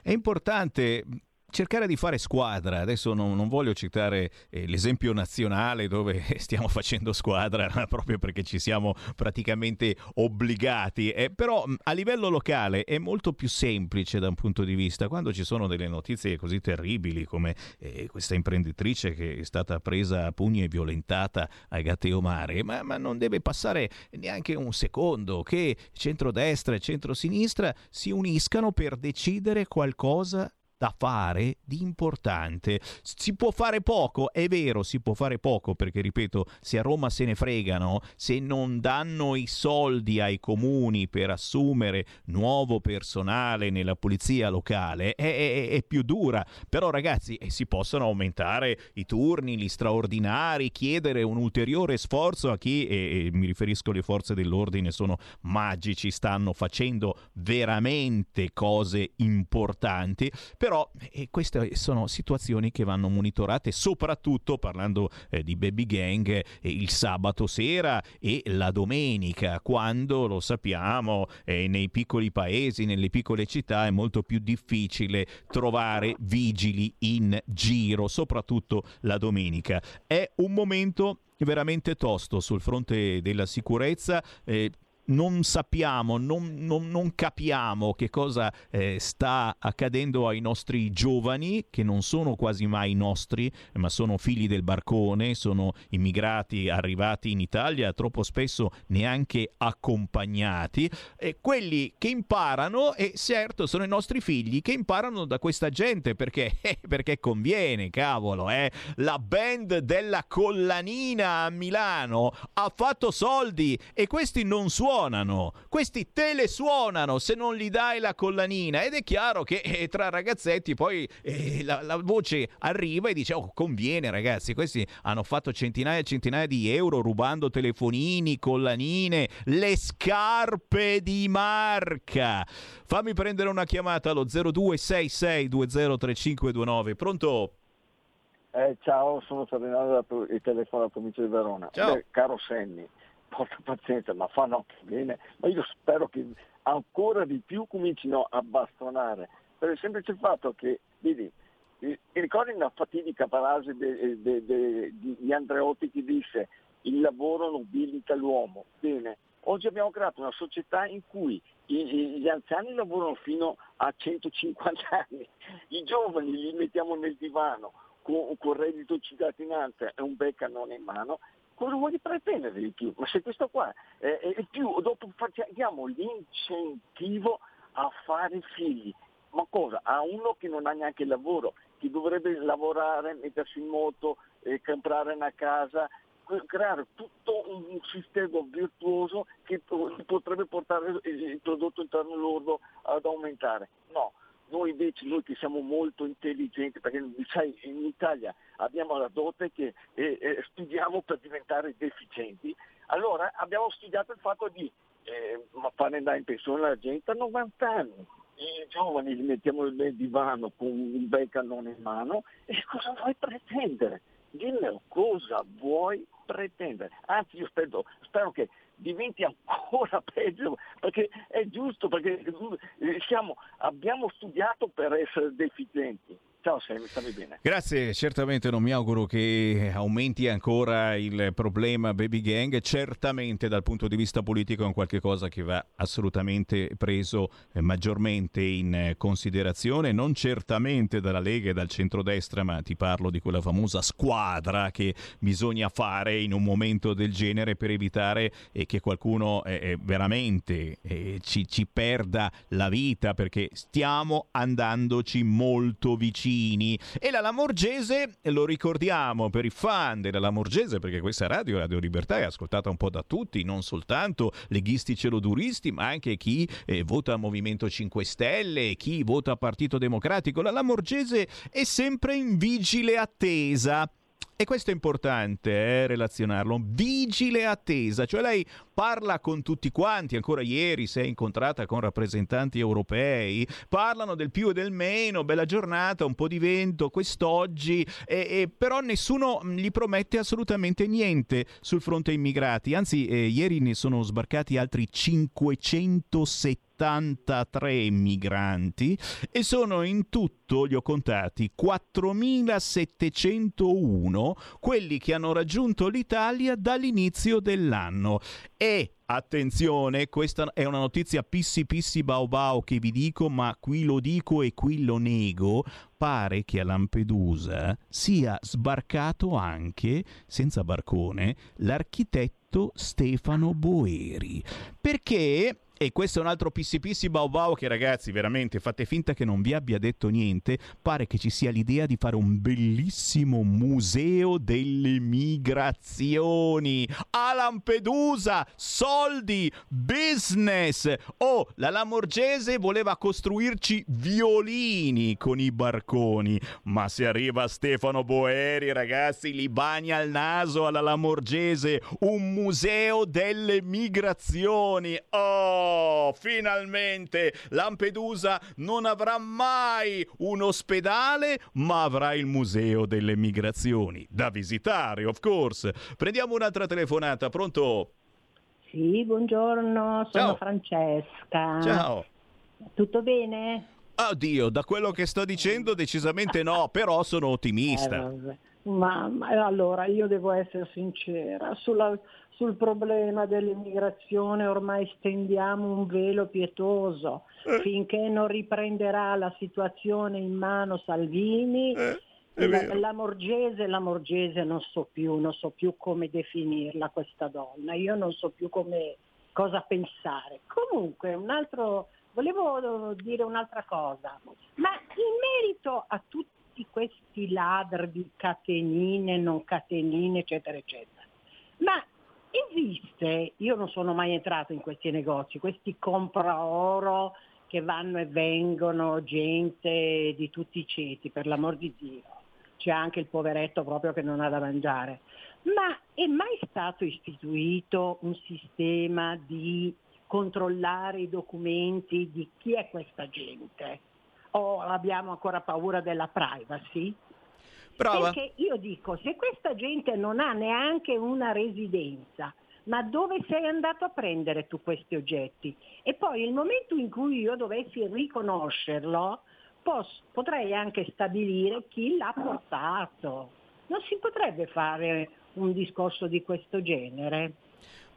È importante cercare di fare squadra. Adesso non, non voglio citare eh, l'esempio nazionale dove [LAUGHS] stiamo facendo squadra [LAUGHS] proprio perché ci siamo praticamente obbligati, eh, però a livello locale è molto più semplice da un punto di vista quando ci sono delle notizie così terribili come eh, questa imprenditrice che è stata presa a pugni e violentata a Gatteo Mare, ma, ma non deve passare neanche un secondo che centrodestra e centrosinistra si uniscano per decidere qualcosa da fare di importante. Si può fare poco, è vero, si può fare poco perché, ripeto, se a Roma se ne fregano, se non danno i soldi ai comuni per assumere nuovo personale nella polizia locale, è, è, è più dura. Però ragazzi, eh, si possono aumentare i turni, gli straordinari, chiedere un ulteriore sforzo a chi, e, e mi riferisco alle forze dell'ordine, sono magici, stanno facendo veramente cose importanti. Per però eh, queste sono situazioni che vanno monitorate soprattutto parlando eh, di baby gang eh, il sabato sera e la domenica quando lo sappiamo eh, nei piccoli paesi, nelle piccole città è molto più difficile trovare vigili in giro, soprattutto la domenica. È un momento veramente tosto sul fronte della sicurezza. Eh, non sappiamo, non, non, non capiamo che cosa eh, sta accadendo ai nostri giovani, che non sono quasi mai nostri, ma sono figli del barcone, sono immigrati arrivati in Italia, troppo spesso neanche accompagnati, e quelli che imparano, e certo sono i nostri figli che imparano da questa gente, perché, [LAUGHS] eh, perché conviene, cavolo, eh? la band della collanina a Milano ha fatto soldi e questi non suonano suonano, questi te le suonano se non gli dai la collanina ed è chiaro che eh, tra ragazzetti poi eh, la, la, voce arriva e dice oh conviene ragazzi, questi hanno fatto centinaia e centinaia di euro rubando telefonini, collanine, le scarpe di marca. Fammi prendere una chiamata allo 0266203529. Pronto? Eh, ciao, sono Ferdinando il telefono della provincia di Verona. Ciao. Beh, caro Senni, porta pazienza, ma fanno anche bene, ma io spero che ancora di più comincino a bastonare, per il semplice fatto che, vedi, ricordi una fatidica de, di Andreotti che disse il lavoro nobilita l'uomo? Bene, oggi abbiamo creato una società in cui gli anziani lavorano fino a 150 [LAUGHS] anni, i giovani li mettiamo nel divano con, reddito di cittadinanza e un bel cannone in mano cosa vuoi pretendere di più? Ma se questo qua è, è più, dopo diamo l'incentivo a fare figli, ma cosa? A uno che non ha neanche lavoro, che dovrebbe lavorare, mettersi in moto, eh, comprare una casa, creare tutto un sistema virtuoso che potrebbe portare il prodotto interno lordo ad aumentare. No, noi invece, noi che siamo molto intelligenti, perché sai, in Italia abbiamo la dote che eh, eh, studiamo per diventare deficienti, allora abbiamo studiato il fatto di eh, fare andare in pensione la gente a 90 anni. I giovani li mettiamo nel divano con un bel cannone in mano e cosa vuoi pretendere? Dimmelo, cosa vuoi pretendere? Anzi, io spero, spero che diventi ancora [LAUGHS] peggio, perché è giusto, perché eh, siamo, abbiamo studiato per essere deficienti. Ciao Sammy, stammi bene. Grazie, certamente non mi auguro che aumenti ancora il problema baby gang, certamente dal punto di vista politico è un qualche cosa che va assolutamente preso eh, maggiormente in eh, considerazione, non certamente dalla Lega e dal centrodestra, ma ti parlo di quella famosa squadra che bisogna fare in un momento del genere per evitare eh, che qualcuno veramente ci, ci perda la vita, perché stiamo andandoci molto vicini Mancini. E la Lamorgese, lo ricordiamo per i fan della Lamorgese, perché questa radio, Radio Libertà, è ascoltata un po' da tutti, non soltanto leghisti celoduristi, ma anche chi eh, vota Movimento 5 Stelle, chi vota Partito Democratico. La Lamorgese è sempre in vigile attesa e questo è importante, eh, relazionarlo. Vigile attesa, cioè lei parla con tutti quanti, ancora ieri si è incontrata con rappresentanti europei, parlano del più e del meno, bella giornata, un po' di vento quest'oggi, e, e però nessuno gli promette assolutamente niente sul fronte immigrati, anzi eh, ieri ne sono sbarcati altri 570 73 migranti e sono in tutto, li ho contati, 4.701 quelli che hanno raggiunto l'Italia dall'inizio dell'anno. E Attenzione, questa è una notizia pissi pissi bau bau che vi dico, ma qui lo dico e qui lo nego. Pare che a Lampedusa sia sbarcato anche, senza barcone, l'architetto Stefano Boeri. Perché e questo è un altro pissi pissi bau bau che ragazzi veramente fate finta che non vi abbia detto niente. Pare che ci sia l'idea di fare un bellissimo museo delle migrazioni a Lampedusa. Soldi, business. Oh, la Lamorgese voleva costruirci violini con i barconi. Ma se arriva Stefano Boeri ragazzi li bagna il naso alla Lamorgese. Un museo delle migrazioni. Oh! Finalmente Lampedusa non avrà mai un ospedale, ma avrà il museo delle migrazioni da visitare, of course. Prendiamo un'altra telefonata, pronto? Sì, buongiorno, sono Ciao. Francesca. Ciao. Tutto bene? Oddio, da quello che sto dicendo decisamente no, però sono Eh, ottimista. vabbè. ma, ma allora io devo essere sincera, sulla- sul problema dell'immigrazione ormai stendiamo un velo pietoso. Eh. Finché non riprenderà la situazione in mano Salvini, Eh, la, la Morgese, la Morgese non so più, non so più come definirla questa donna, io non so più come, cosa pensare. Comunque, un altro, volevo dire un'altra cosa, ma in merito a tutti questi ladri di catenine, non catenine, eccetera, eccetera, ma esiste, io non sono mai entrato in questi negozi, questi compra oro che vanno e vengono, gente di tutti i ceti, per l'amor di Dio. C'è anche il poveretto proprio che non ha da mangiare. Ma è mai stato istituito un sistema di controllare i documenti di chi è questa gente? O abbiamo ancora paura della privacy? Brava. Perché io dico, se questa gente non ha neanche una residenza, ma dove sei andato a prendere tu questi oggetti? E poi il momento in cui io dovessi riconoscerlo, pos- potrei anche stabilire chi l'ha portato. Non si potrebbe fare un discorso di questo genere.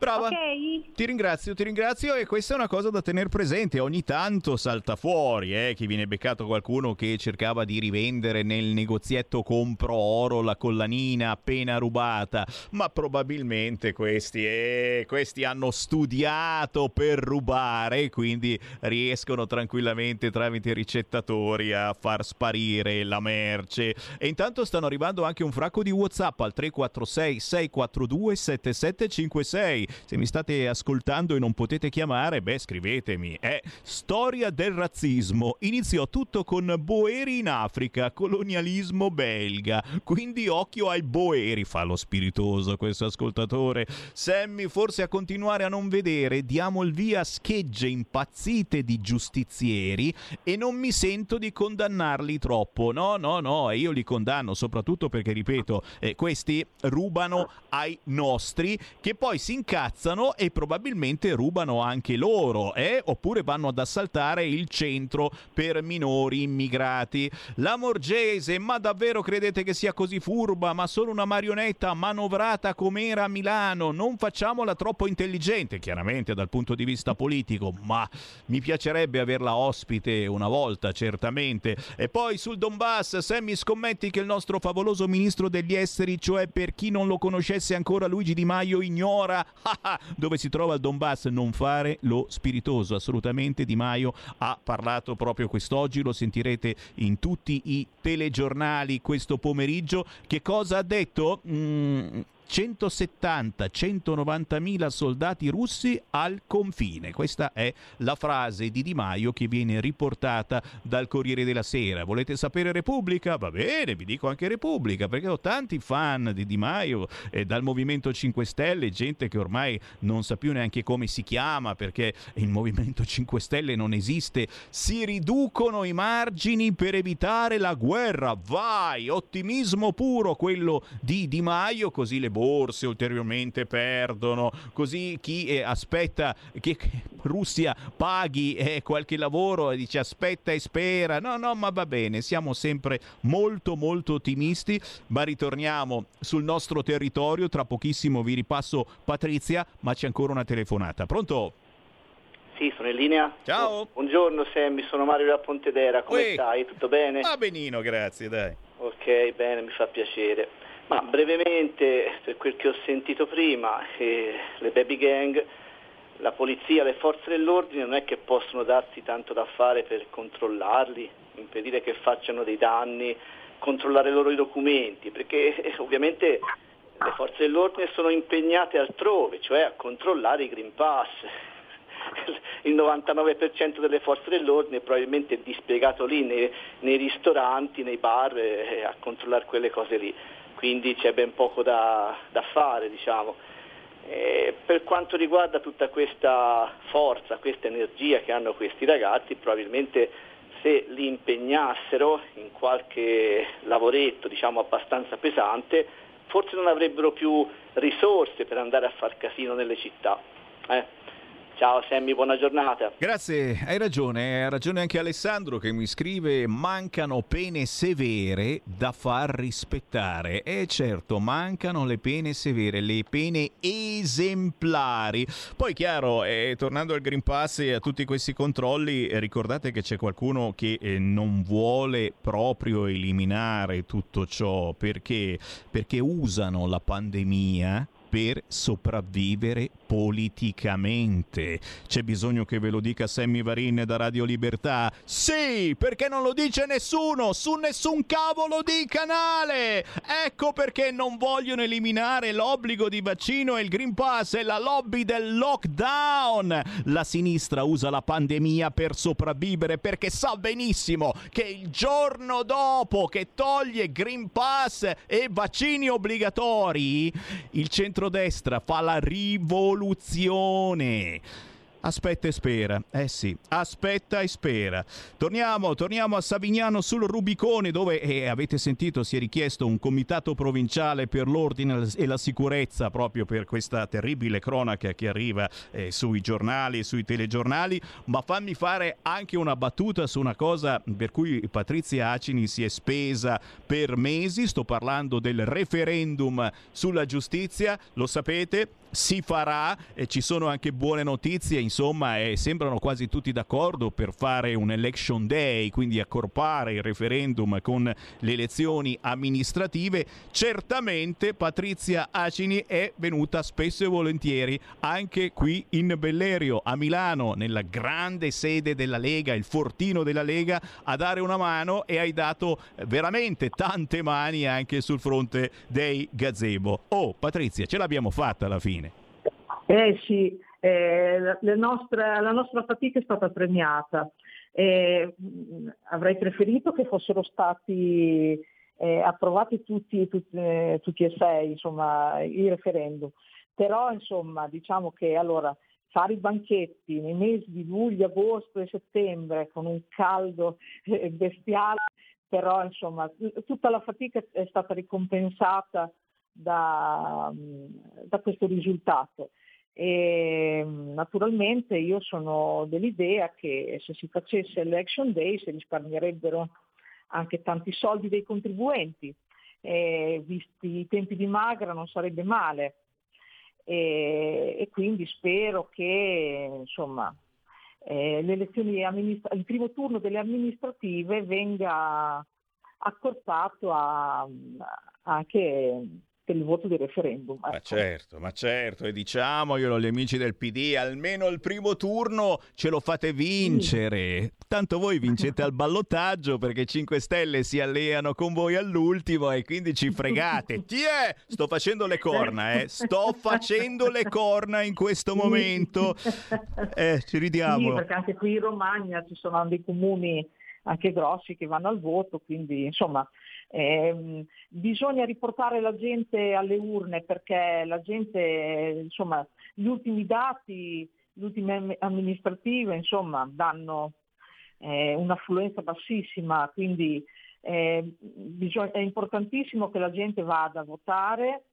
Brava. Ok? Ti ringrazio, ti ringrazio e questa è una cosa da tenere presente. Ogni tanto salta fuori eh, che viene beccato qualcuno che cercava di rivendere nel negozietto compro oro la collanina appena rubata, ma probabilmente questi, eh, questi hanno studiato per rubare, quindi riescono tranquillamente tramite i ricettatori a far sparire la merce. E intanto stanno arrivando anche un fracco di WhatsApp al 346 642 7756. Se mi state ascoltando e non potete chiamare, beh, scrivetemi. È Storia del razzismo. Iniziò tutto con Boeri in Africa, colonialismo belga. Quindi occhio ai Boeri, fa lo spiritoso questo ascoltatore. Sammy, forse a continuare a non vedere, diamo il via a schegge impazzite di giustizieri e non mi sento di condannarli troppo. No, no, no, io li condanno soprattutto perché, ripeto, eh, questi rubano ai nostri che poi si incazzano e probabilmente rubano anche loro, eh? oppure vanno ad assaltare il centro per minori immigrati. La Morgese, ma davvero credete che sia così furba? Ma solo una marionetta manovrata com'era a Milano? Non facciamola troppo intelligente, chiaramente dal punto di vista politico, ma mi piacerebbe averla ospite una volta, certamente. E poi sul Donbass, Sammy, scommetti che il nostro favoloso ministro degli esteri, cioè per chi non lo conoscesse ancora Luigi Di Maio, ignora [LAUGHS] dove si trova il Donbass. Non fare lo spiritoso, assolutamente. Di Maio ha parlato proprio quest'oggi, lo sentirete in tutti i telegiornali questo pomeriggio. Che cosa ha detto? Mm, 170-190 mila soldati russi al confine. Questa è la frase di Di Maio che viene riportata dal Corriere della Sera. Volete sapere Repubblica? Va bene, vi dico anche Repubblica perché ho tanti fan di Di Maio e dal Movimento 5 Stelle, gente che ormai non sa più neanche come si chiama perché il Movimento 5 Stelle non esiste. Si riducono i margini per evitare la guerra. Vai, ottimismo puro quello di Di Maio, così le bombe borse ulteriormente perdono, così chi eh, aspetta che Russia paghi eh, qualche lavoro e dice aspetta e spera, no no ma va bene, siamo sempre molto molto ottimisti, ma ritorniamo sul nostro territorio, tra pochissimo vi ripasso Patrizia, ma c'è ancora una telefonata, pronto? Sì, sono in linea. Ciao. Buongiorno Sammy, sono Mario da Pontedera, come Uè. stai? Tutto bene? Va benino, grazie, dai. Ok, bene, mi fa piacere. Ma brevemente, per quel che ho sentito prima, eh, le baby gang, la polizia, le forze dell'ordine non è che possono darsi tanto da fare per controllarli, impedire che facciano dei danni, controllare loro i documenti, perché eh, ovviamente le forze dell'ordine sono impegnate altrove, cioè a controllare i Green Pass. [LAUGHS] Il 99% delle forze dell'ordine probabilmente è dispiegato lì nei, nei ristoranti, nei bar eh, a controllare quelle cose lì, quindi c'è ben poco da, da fare diciamo. Per quanto riguarda tutta questa forza, questa energia che hanno questi ragazzi, probabilmente se li impegnassero in qualche lavoretto diciamo abbastanza pesante, forse non avrebbero più risorse per andare a far casino nelle città. eh. Ciao Sammy, buona giornata. Grazie, hai ragione, ha ragione anche Alessandro che mi scrive mancano pene severe da far rispettare. E certo, mancano le pene severe, le pene esemplari. Poi chiaro, eh, tornando al Green Pass e a tutti questi controlli, eh, ricordate che c'è qualcuno che eh, non vuole proprio eliminare tutto ciò perché, perché usano la pandemia per sopravvivere politicamente. C'è bisogno che ve lo dica Sammy Varin da Radio Libertà? Sì, perché non lo dice nessuno su nessun cavolo di canale. Ecco perché non vogliono eliminare l'obbligo di vaccino e il Green Pass e la lobby del lockdown. La sinistra usa la pandemia per sopravvivere perché sa benissimo che il giorno dopo che toglie Green Pass e vaccini obbligatori, il centrodestra fa la rivoluzione. Aspetta e spera, eh sì, aspetta e spera. Torniamo, torniamo a Savignano sul Rubicone dove, eh, avete sentito, si è richiesto un comitato provinciale per l'ordine e la sicurezza proprio per questa terribile cronaca che arriva eh, sui giornali e sui telegiornali, ma fammi fare anche una battuta su una cosa per cui Patrizia Acini si è spesa per mesi, sto parlando del referendum sulla giustizia, lo sapete, si farà e ci sono anche buone notizie, insomma, e sembrano quasi tutti d'accordo per fare un election day, quindi accorpare il referendum con le elezioni amministrative. Certamente Patrizia Acini è venuta spesso e volentieri anche qui in Bellerio, a Milano, nella grande sede della Lega, il fortino della Lega, a dare una mano e hai dato veramente tante mani anche sul fronte dei gazebo. Oh, Patrizia, ce l'abbiamo fatta alla fine. Eh sì, eh, la, nostra, la nostra fatica è stata premiata. Eh, mh, avrei preferito che fossero stati eh, approvati tutti, tutti, eh, tutti e sei insomma, i referendum, però insomma diciamo che allora fare i banchetti nei mesi di luglio, agosto e settembre con un caldo eh, bestiale, però insomma tutta la fatica è stata ricompensata da, da questo risultato. E naturalmente io sono dell'idea che se si facesse election day si risparmierebbero anche tanti soldi dei contribuenti, e visti i tempi di magra non sarebbe male. E, e quindi spero che insomma, eh, amministra- il primo turno delle amministrative venga accorpato a, a anche per il voto del referendum. Ma ecco. certo, ma certo, e diciamoglielo agli amici del PD, almeno il primo turno ce lo fate vincere. Tanto voi vincete al ballottaggio perché 5 Stelle si alleano con voi all'ultimo e quindi ci fregate. [LAUGHS] Ti è? Sto facendo le corna, eh? Sto [LAUGHS] facendo le corna in questo momento. [LAUGHS] Eh, ci ridiamo. Sì, perché anche qui in Romagna ci sono dei comuni anche grossi che vanno al voto, quindi insomma ehm, bisogna riportare la gente alle urne perché la gente, insomma, gli ultimi dati, le ultime am- amministrative, insomma, danno eh, un'affluenza bassissima, quindi eh, bisog- è importantissimo che la gente vada a votare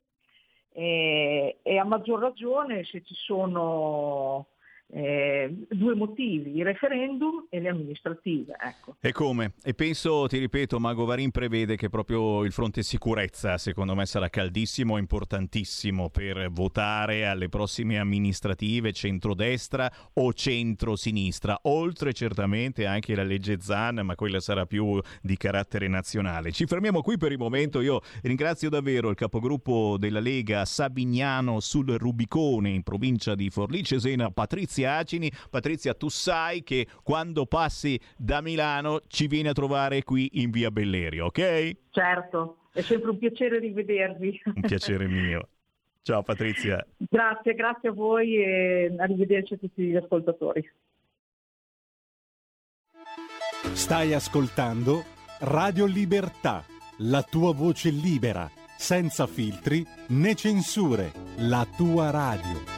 e, e a maggior ragione se ci sono eh, due motivi, i referendum e le amministrative. Ecco. E come? E penso, ti ripeto, Mago Varin prevede che proprio il fronte sicurezza, secondo me, sarà caldissimo e importantissimo per votare alle prossime amministrative centrodestra o centrosinistra, oltre certamente anche la legge Zan, ma quella sarà più di carattere nazionale. Ci fermiamo qui per il momento. Io ringrazio davvero il capogruppo della Lega Sabignano sul Rubicone in provincia di Forlì Cesena, Patrizia Acini. Patrizia, tu sai che quando passi da Milano ci vieni a trovare qui in via Bellerio, ok? Certo, è sempre un piacere rivedervi. Un piacere mio. Ciao Patrizia. Grazie, grazie a voi e arrivederci a tutti gli ascoltatori. Stai ascoltando Radio Libertà, la tua voce libera, senza filtri né censure, la tua radio.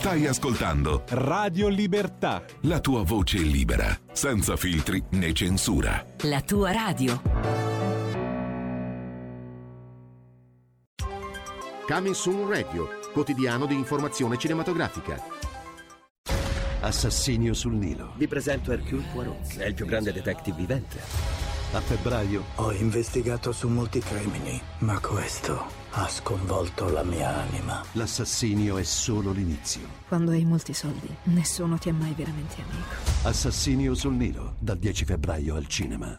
Stai ascoltando Radio Libertà. La tua voce libera, senza filtri né censura. La tua radio. Coming Soon Radio, quotidiano di informazione cinematografica. Assassinio sul Nilo. Vi presento Hercule Poirot, è il più grande detective vivente. A febbraio Ho investigato su molti crimini, ma questo ha sconvolto la mia anima. l'assassinio è solo l'inizio. Quando hai molti soldi, nessuno ti è mai veramente amico. Assassinio sul Nilo, dal 10 febbraio al cinema.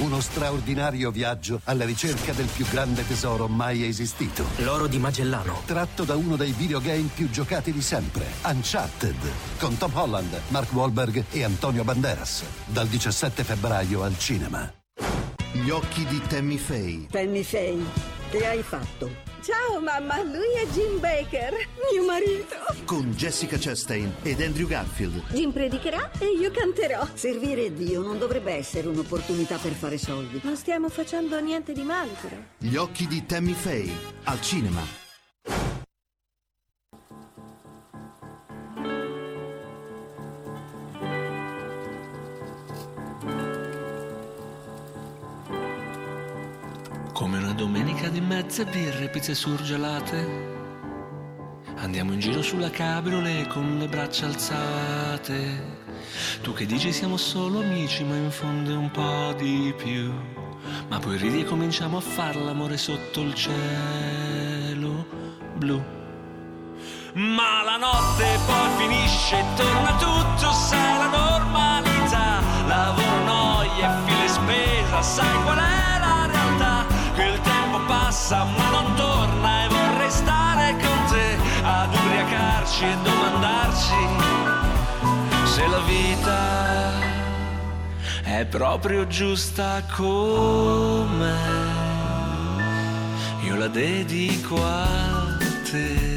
Uno straordinario viaggio alla ricerca del più grande tesoro mai esistito. L'oro di Magellano. Tratto da uno dei videogame più giocati di sempre, Uncharted, con Tom Holland, Mark Wahlberg e Antonio Banderas. Dal 17 febbraio al cinema. Gli occhi di Tammy Faye. Tammy Faye, che hai fatto? Ciao mamma, lui è Jim Baker, mio marito. Con Jessica Chastain ed Andrew Garfield. Jim predicherà e io canterò. Servire Dio non dovrebbe essere un'opportunità per fare soldi. Non stiamo facendo niente di male però. Gli occhi di Tammy Faye. Al cinema. Domenica di mezze birre pizze surgelate. Andiamo in giro sulla cabriolet con le braccia alzate. Tu che dici siamo solo amici, ma in fondo è un po' di più. Ma poi ridi e cominciamo a far l'amore sotto il cielo blu. Ma la notte poi finisce e torna tutto, sai la normalità. Lavoro, noia file spesa, sai qual è passa ma non torna e vorrei stare con te ad ubriacarci e domandarci se la vita è proprio giusta come io la dedico a te.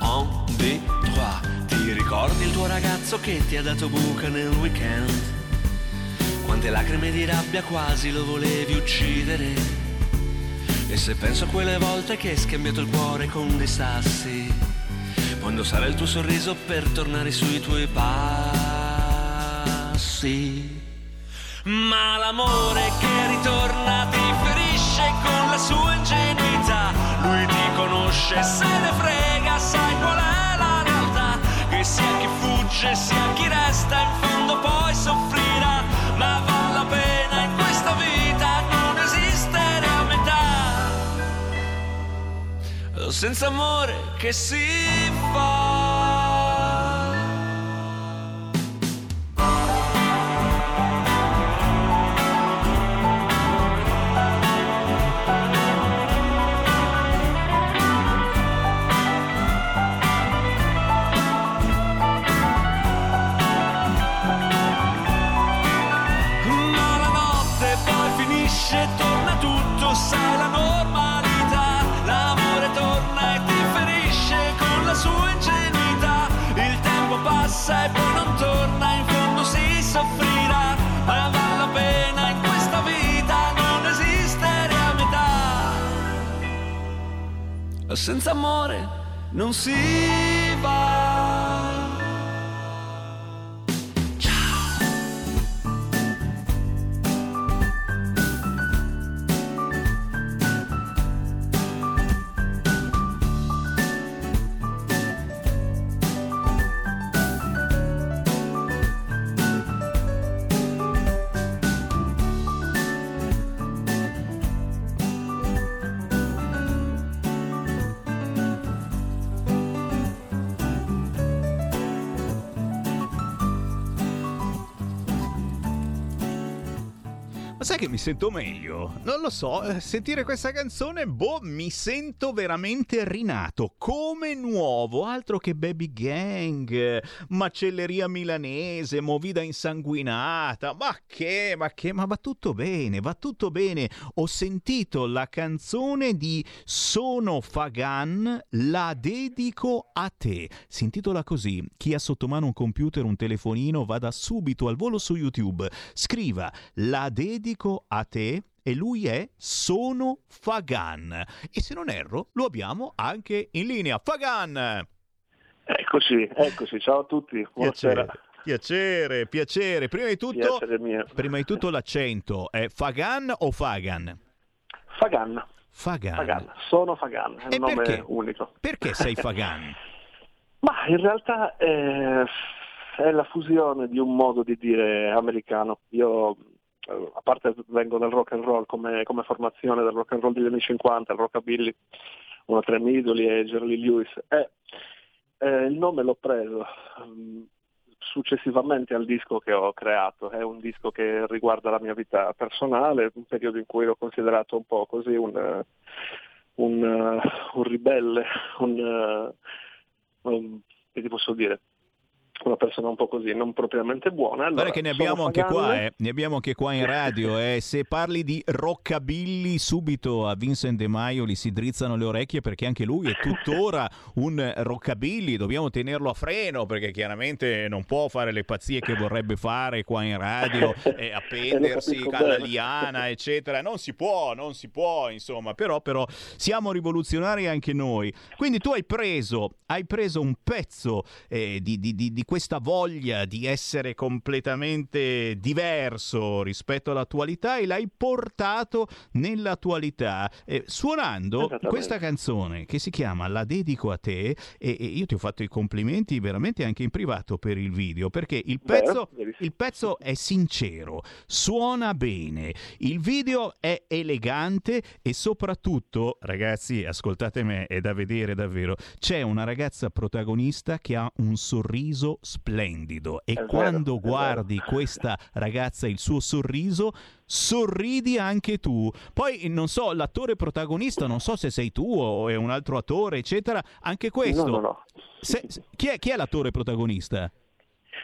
Un, due, trois. Ti ricordi il tuo ragazzo che ti ha dato buca nel weekend? Quante lacrime di rabbia quasi lo volevi uccidere. E se penso a quelle volte che hai scambiato il cuore con dei sassi, puoi indossare il tuo sorriso per tornare sui tuoi passi. Ma l'amore che ritorna ti ferisce con la sua ingenuità. Lui ti conosce, se ne frega, sai qual è la realtà. Che sia chi fugge, sia chi resta, in fondo poi soffrirà. Ma vale pena in questa vita non esistere a metà. Senza amore che si fa? Passa e poi non torna, in fondo si soffrirà. Ma vale la pena in questa vita non esistere a metà. Senza amore non si va. Sai che mi sento meglio? Non lo so, eh, sentire questa canzone, boh, mi sento veramente rinato, come nuovo, altro che Baby Gang, macelleria milanese, movida insanguinata, ma che, ma che, ma va tutto bene, va tutto bene. Ho sentito la canzone di Sono Fagan, la dedico a te. Si intitola così, chi ha sotto mano un computer, un telefonino, vada subito al volo su YouTube, scriva la dedico a te e lui è Sono Fagan. E se non erro, lo abbiamo anche in linea. Fagan! Eccoci, eccoci, ciao a tutti, buonasera. Piacere, piacere, piacere. Prima di tutto, prima di tutto l'accento è Fagan o Fagan? Fagan. Fagan. Fagan. Sono Fagan, è E un nome perché? unico. Perché sei Fagan? [LAUGHS] Ma in realtà è, è la fusione di un modo di dire americano. Io, a parte vengo dal rock and roll come, come formazione, dal rock and roll degli anni 50, il rockabilly, una tra i miei idoli è Jerry Lewis. E, eh, il nome l'ho preso mm, successivamente al disco che ho creato. È un disco che riguarda la mia vita personale, un periodo in cui l'ho considerato un po' così un, eh, un, eh, un ribelle, un, eh, un- che ti posso dire? Una persona un po' così, non propriamente buona. Allora, Guarda che ne abbiamo qua, eh. ne abbiamo anche qua in [LAUGHS] radio. eh. Se parli di rockabilly, subito a Vincent De Maio gli si drizzano le orecchie perché anche lui è tuttora [LAUGHS] un rockabilly. Dobbiamo tenerlo a freno perché chiaramente non può fare le pazzie che vorrebbe fare qua in radio, [LAUGHS] e appendersi capisco alla liana, eccetera. Non si può, non si può, insomma. Però, però siamo rivoluzionari anche noi. Quindi tu hai preso, hai preso un pezzo eh, di- di- di questa voglia di essere completamente diverso rispetto all'attualità e l'hai portato nell'attualità, eh, suonando questa canzone che si chiama La dedico a te e, e io ti ho fatto i complimenti veramente anche in privato per il video perché il Beh, pezzo, verissimo. il pezzo è sincero, suona bene, il video è elegante e soprattutto, ragazzi, ascoltate me, è da vedere davvero, c'è una ragazza protagonista che ha un sorriso splendido e vero, quando guardi questa ragazza, il suo sorriso, sorridi anche tu. Poi non so, l'attore protagonista, non so se sei tu o è un altro attore, eccetera, anche questo. No, no, no. Se- chi, è, chi è l'attore protagonista?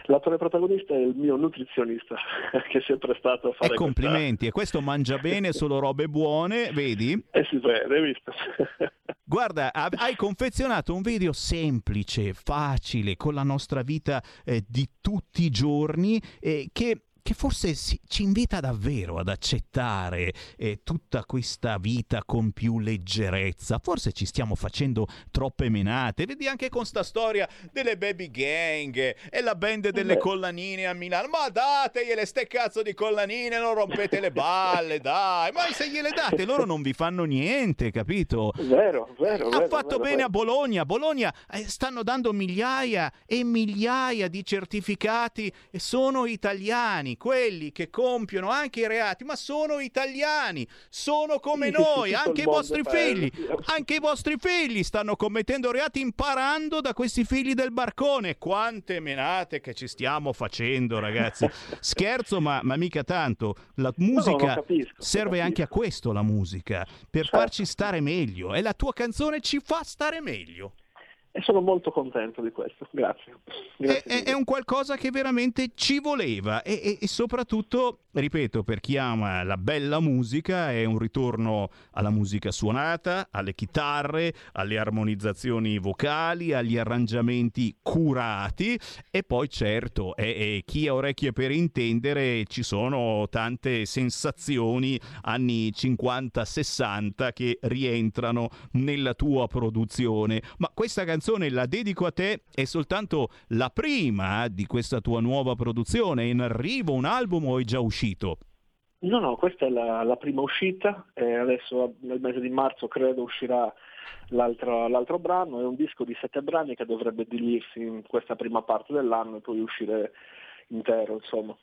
L'attore protagonista è il mio nutrizionista, [LAUGHS] che è sempre stato a fare E complimenti, e questo mangia bene, [LAUGHS] solo robe buone, vedi? questa- Eh sì, beh, hai visto? [LAUGHS] Guarda, ha- hai confezionato un video semplice, facile, con la nostra vita eh, di tutti i giorni, eh, che che forse si, ci invita davvero ad accettare eh, tutta questa vita con più leggerezza. Forse ci stiamo facendo troppe menate. Vedi anche con sta storia delle baby gang e la band delle collanine a Milano. Ma dategliele ste cazzo di collanine, non rompete le balle, [LAUGHS] dai. Ma se gliele date loro non vi fanno niente, capito? Vero, vero, Ha vero, fatto vero, bene vero. a Bologna. Bologna eh, stanno dando migliaia e migliaia di certificati e sono italiani, quelli che compiono anche i reati, ma sono italiani, sono come Sì, noi, anche i vostri paese, figli, anche i vostri figli stanno commettendo reati imparando da questi figli del barcone. Quante menate che ci stiamo facendo, ragazzi. [LAUGHS] Scherzo, ma, ma mica tanto. La musica capisco, lo serve anche a questo, la musica, per Certo. farci stare meglio. E la tua canzone ci fa stare meglio. E sono molto contento di questo, grazie. È, è- è un qualcosa che veramente ci voleva e, e- e soprattutto, ripeto, per chi ama la bella musica è un ritorno alla musica suonata, alle chitarre, alle armonizzazioni vocali, agli arrangiamenti curati e poi certo, e chi ha orecchie per intendere, ci sono tante sensazioni anni 50-60 che rientrano nella tua produzione. Ma questa canzone la dedico a te, è soltanto la prima di questa tua nuova produzione. È in arrivo un album o è già uscito? No, no, questa è la, la prima uscita e adesso nel mese di marzo credo uscirà l'altro, l'altro brano, è un disco di sette brani che dovrebbe diluirsi in questa prima parte dell'anno e poi uscire intero, insomma.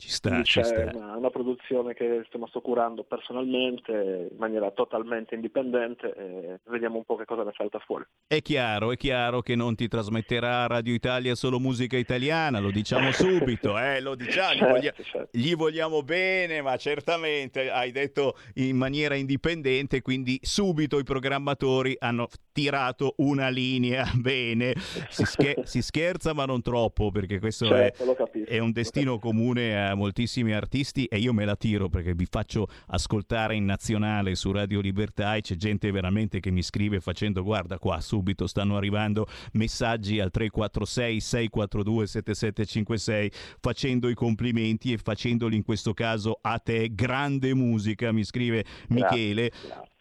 Ci sta, ci c'è sta. una, una produzione che stiamo sto curando personalmente in maniera totalmente indipendente e vediamo un po' che cosa ne salta fuori. È chiaro, è chiaro che non ti trasmetterà Radio Italia solo musica italiana, lo diciamo subito, eh, lo diciamo, gli, Certo, voglia- certo. gli vogliamo bene, ma certamente hai detto in maniera indipendente, quindi subito i programmatori hanno tirato una linea [LAUGHS] bene. Si, sche- si scherza ma non troppo, perché questo Certo, è, è un destino comune a moltissimi artisti e io me la tiro perché vi faccio ascoltare in nazionale su Radio Libertà e c'è gente veramente che mi scrive facendo guarda qua subito stanno arrivando messaggi al 346 642 7756 facendo i complimenti e facendoli in questo caso a te. Grande musica mi scrive Michele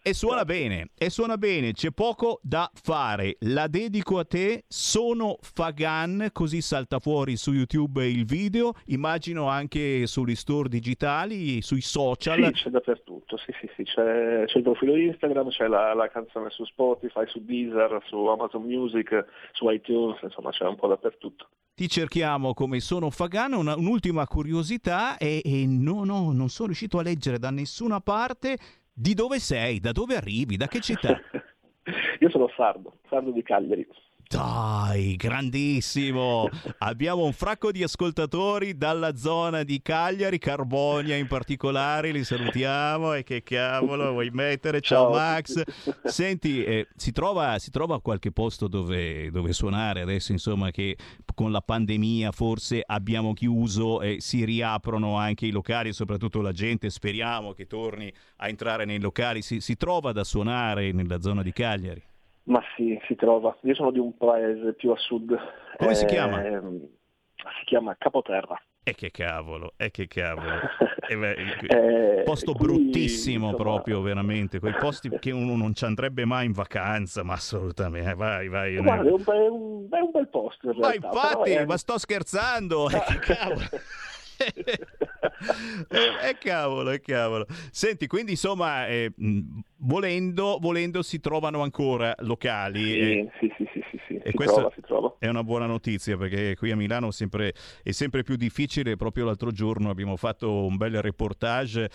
e suona bene, e suona bene, c'è poco da fare. La dedico a te, sono Fagan, così salta fuori su YouTube il video, immagino anche sugli store digitali, sui social. Sì, c'è dappertutto, sì, sì, sì, c'è, c'è il profilo Instagram, c'è la, la canzone su Spotify, su Deezer, su Amazon Music, su iTunes, insomma c'è un po' dappertutto. Ti cerchiamo come sono Fagan, una- un'ultima curiosità e, e no, no, non sono riuscito a leggere da nessuna parte di dove sei, da dove arrivi, da che città. [LAUGHS] Io sono sardo, sardo di Cagliari. Dai, grandissimo! Abbiamo un fracco di ascoltatori dalla zona di Cagliari, Carbonia in particolare, li salutiamo e che cavolo vuoi mettere? Ciao, Ciao Max! Senti, eh, si, trova, si trova qualche posto dove, dove suonare adesso, insomma, che con la pandemia forse abbiamo chiuso e si riaprono anche i locali, soprattutto la gente, speriamo che torni a entrare nei locali, si, si trova da suonare nella zona di Cagliari? Ma sì, si trova. Io sono di un paese più a sud. Come si chiama? Ehm, Si chiama Capoterra. E che cavolo, e che cavolo. [LAUGHS] Beh, Eh, posto qui, bruttissimo insomma, proprio, veramente. Quei posti che uno non ci andrebbe mai in vacanza, ma assolutamente. Vai, vai. Guarda, è un, bel- un- bel posto in Ma realtà. infatti, però è- ma sto scherzando. Eh, che cavolo. [LAUGHS] [LAUGHS] Eh, eh, cavolo, eh, cavolo. Senti, quindi insomma, eh, volendo, volendo si trovano ancora locali. Sì, eh, sì, sì, sì, e si questo trova, si trova. è una buona notizia perché qui a Milano sempre- è sempre più difficile. Proprio l'altro giorno abbiamo fatto un bel reportage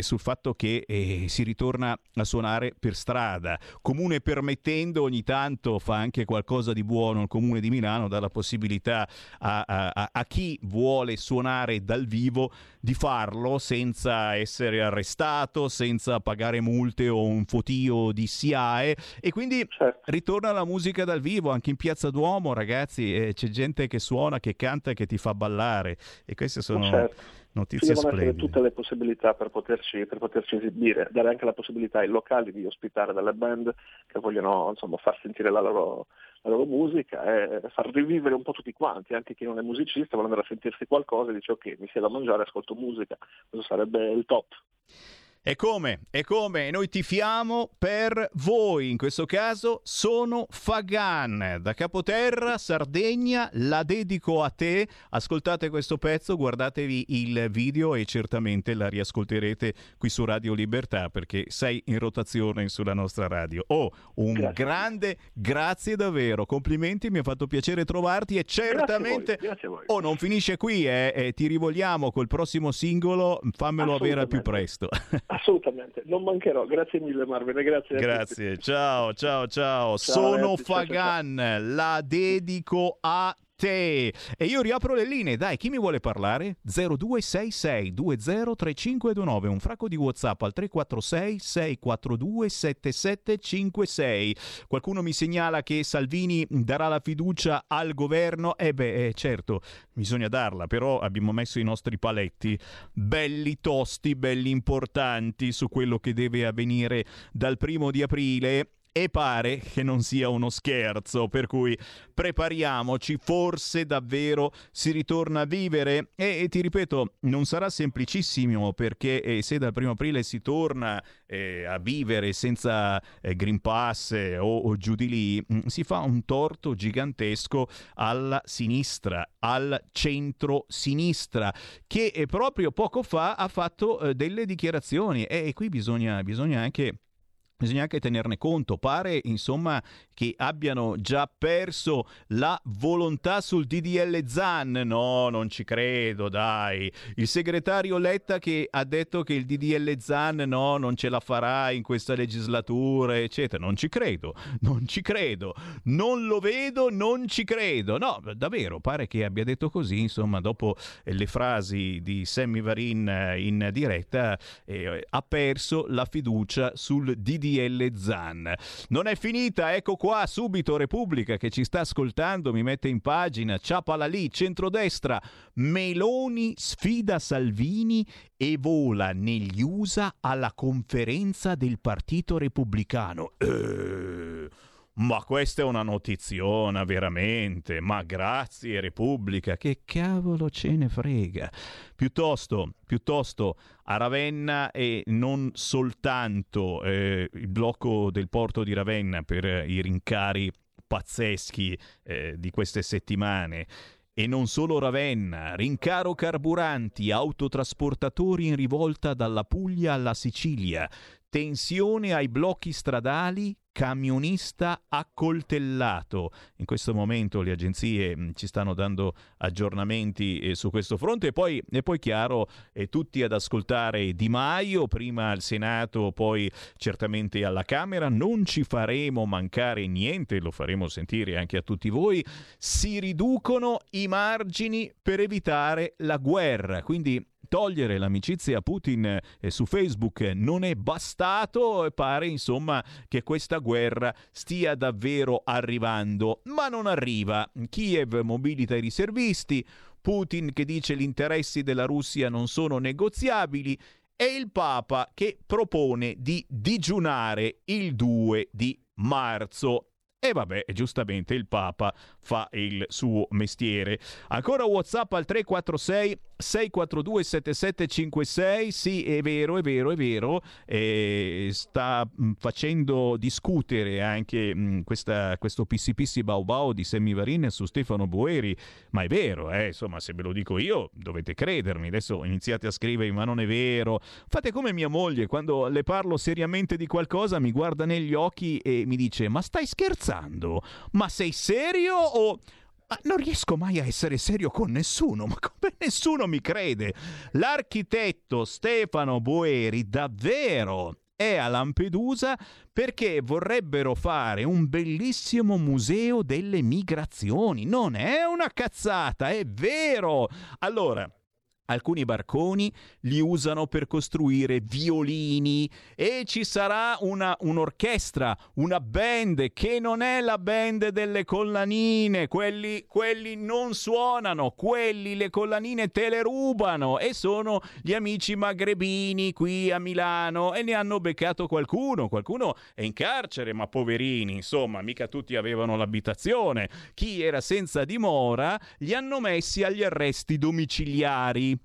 sul fatto che si ritorna a suonare per strada. Comune permettendo, ogni tanto fa anche qualcosa di buono il comune di Milano, dà la possibilità a, a- a- a chi vuole suonare dal vivo di farlo senza essere arrestato, senza pagare multe o un fotio di SIAE e quindi Certo. ritorna la musica dal vivo anche in Piazza Duomo, ragazzi, eh, c'è gente che suona, che canta, che ti fa ballare e queste sono Certo. Ci notizie devono essere splendide. tutte le possibilità per poterci, per poterci esibire, dare anche la possibilità ai locali di ospitare delle band che vogliono insomma, far sentire la loro, la loro musica e far rivivere un po' tutti quanti, anche chi non è musicista vuole andare a sentirsi qualcosa e dice ok, mi siedo a mangiare, ascolto musica, questo sarebbe il top. E come? E come? Noi tifiamo per voi, in questo caso sono Fagan, da Capoterra, Sardegna, la dedico a te, ascoltate questo pezzo, guardatevi il video e certamente la riascolterete qui su Radio Libertà perché sei in rotazione sulla nostra radio. Oh, un grazie. grande grazie davvero, complimenti, mi ha fatto piacere trovarti e certamente... Grazie a voi. Oh, non finisce qui, eh, eh, ti rivogliamo col prossimo singolo, fammelo avere al più presto. [LAUGHS] Assolutamente, non mancherò. Grazie mille Marvin, grazie. Grazie, ciao, ciao, ciao. ciao Sono ragazzi, Fagan, ciao, ciao. la dedico a te. E io riapro le linee, dai, chi mi vuole parlare? 0266 203529, un fracco di WhatsApp al 346 642 7756. Qualcuno mi segnala che Salvini darà la fiducia al governo? Eh beh, eh, certo, bisogna darla, però abbiamo messo i nostri paletti belli tosti, belli importanti su quello che deve avvenire dal primo di aprile e pare che non sia uno scherzo, per cui prepariamoci, forse davvero si ritorna a vivere. E, e ti ripeto, non sarà semplicissimo perché eh, se dal primo aprile si torna eh, a vivere senza eh, Green Pass o, o, giù di lì, mh, mm, si fa un torto gigantesco alla sinistra, al centro-sinistra, che eh, proprio poco fa ha fatto eh, delle dichiarazioni. E, e qui bisogna, bisogna anche Bisogna anche tenerne conto, pare insomma che abbiano già perso la volontà sul DDL ZAN. No, non ci credo, dai. Il segretario Letta che ha detto che il DDL ZAN no, non ce la farà in questa legislatura, eccetera. Non ci credo, non ci credo. Non lo vedo, non ci credo. No, davvero, pare che abbia detto così, insomma, dopo le frasi di Sammy Varin in diretta, eh, ha perso la fiducia sul DDL DDL Zan. Non è finita, ecco qua subito Repubblica che ci sta ascoltando, mi mette in pagina, ciapala lì, centrodestra, Meloni sfida Salvini e vola negli USA alla conferenza del Partito Repubblicano. Eeeh. Ma questa è una notiziona, veramente. Ma grazie, Repubblica, che cavolo ce ne frega. Piuttosto, piuttosto a Ravenna e non soltanto eh, il blocco del porto di Ravenna per i rincari pazzeschi eh, di queste settimane. E non solo Ravenna, rincaro carburanti, autotrasportatori in rivolta dalla Puglia alla Sicilia, tensione ai blocchi stradali, camionista accoltellato. In questo momento le agenzie mm, ci stanno dando aggiornamenti eh, su questo fronte e poi, e poi chiaro, eh, tutti ad ascoltare Di Maio, prima al Senato, poi certamente alla Camera. Non ci faremo mancare niente, lo faremo sentire anche a tutti voi. Si riducono i margini per evitare la guerra. Quindi togliere l'amicizia a Putin eh, su Facebook non è bastato e pare insomma che questa guerra stia davvero arrivando, ma non arriva. Kiev mobilita i riservisti, Putin che dice gli interessi della Russia non sono negoziabili e il Papa che propone di digiunare il 2 di marzo. E vabbè, giustamente il Papa fa il suo mestiere. Ancora WhatsApp al 346 642 7756. Sì, è vero, è vero, è vero. Eh, sta mh, facendo discutere anche mh, questa, questo PCPC Baubao di Semivarin su Stefano Boeri. Ma è vero, eh? insomma, se ve lo dico io, dovete credermi. Adesso iniziate a scrivere, ma non è vero. Fate come mia moglie, quando le parlo seriamente di qualcosa, mi guarda negli occhi e mi dice: Ma stai scherzando? Ma sei serio o... Ma non riesco mai a essere serio con nessuno, ma come nessuno mi crede? L'architetto Stefano Boeri davvero è a Lampedusa perché vorrebbero fare un bellissimo museo delle migrazioni. Non è una cazzata, è vero. Allora, Alcuni barconi li usano per costruire violini e ci sarà una, un'orchestra, una band che non è la band delle collanine, quelli, quelli non suonano, quelli le collanine te le rubano e sono gli amici magrebini qui a Milano e ne hanno beccato qualcuno, qualcuno è in carcere, ma poverini, insomma, mica tutti avevano l'abitazione. Chi era senza dimora li hanno messi agli arresti domiciliari.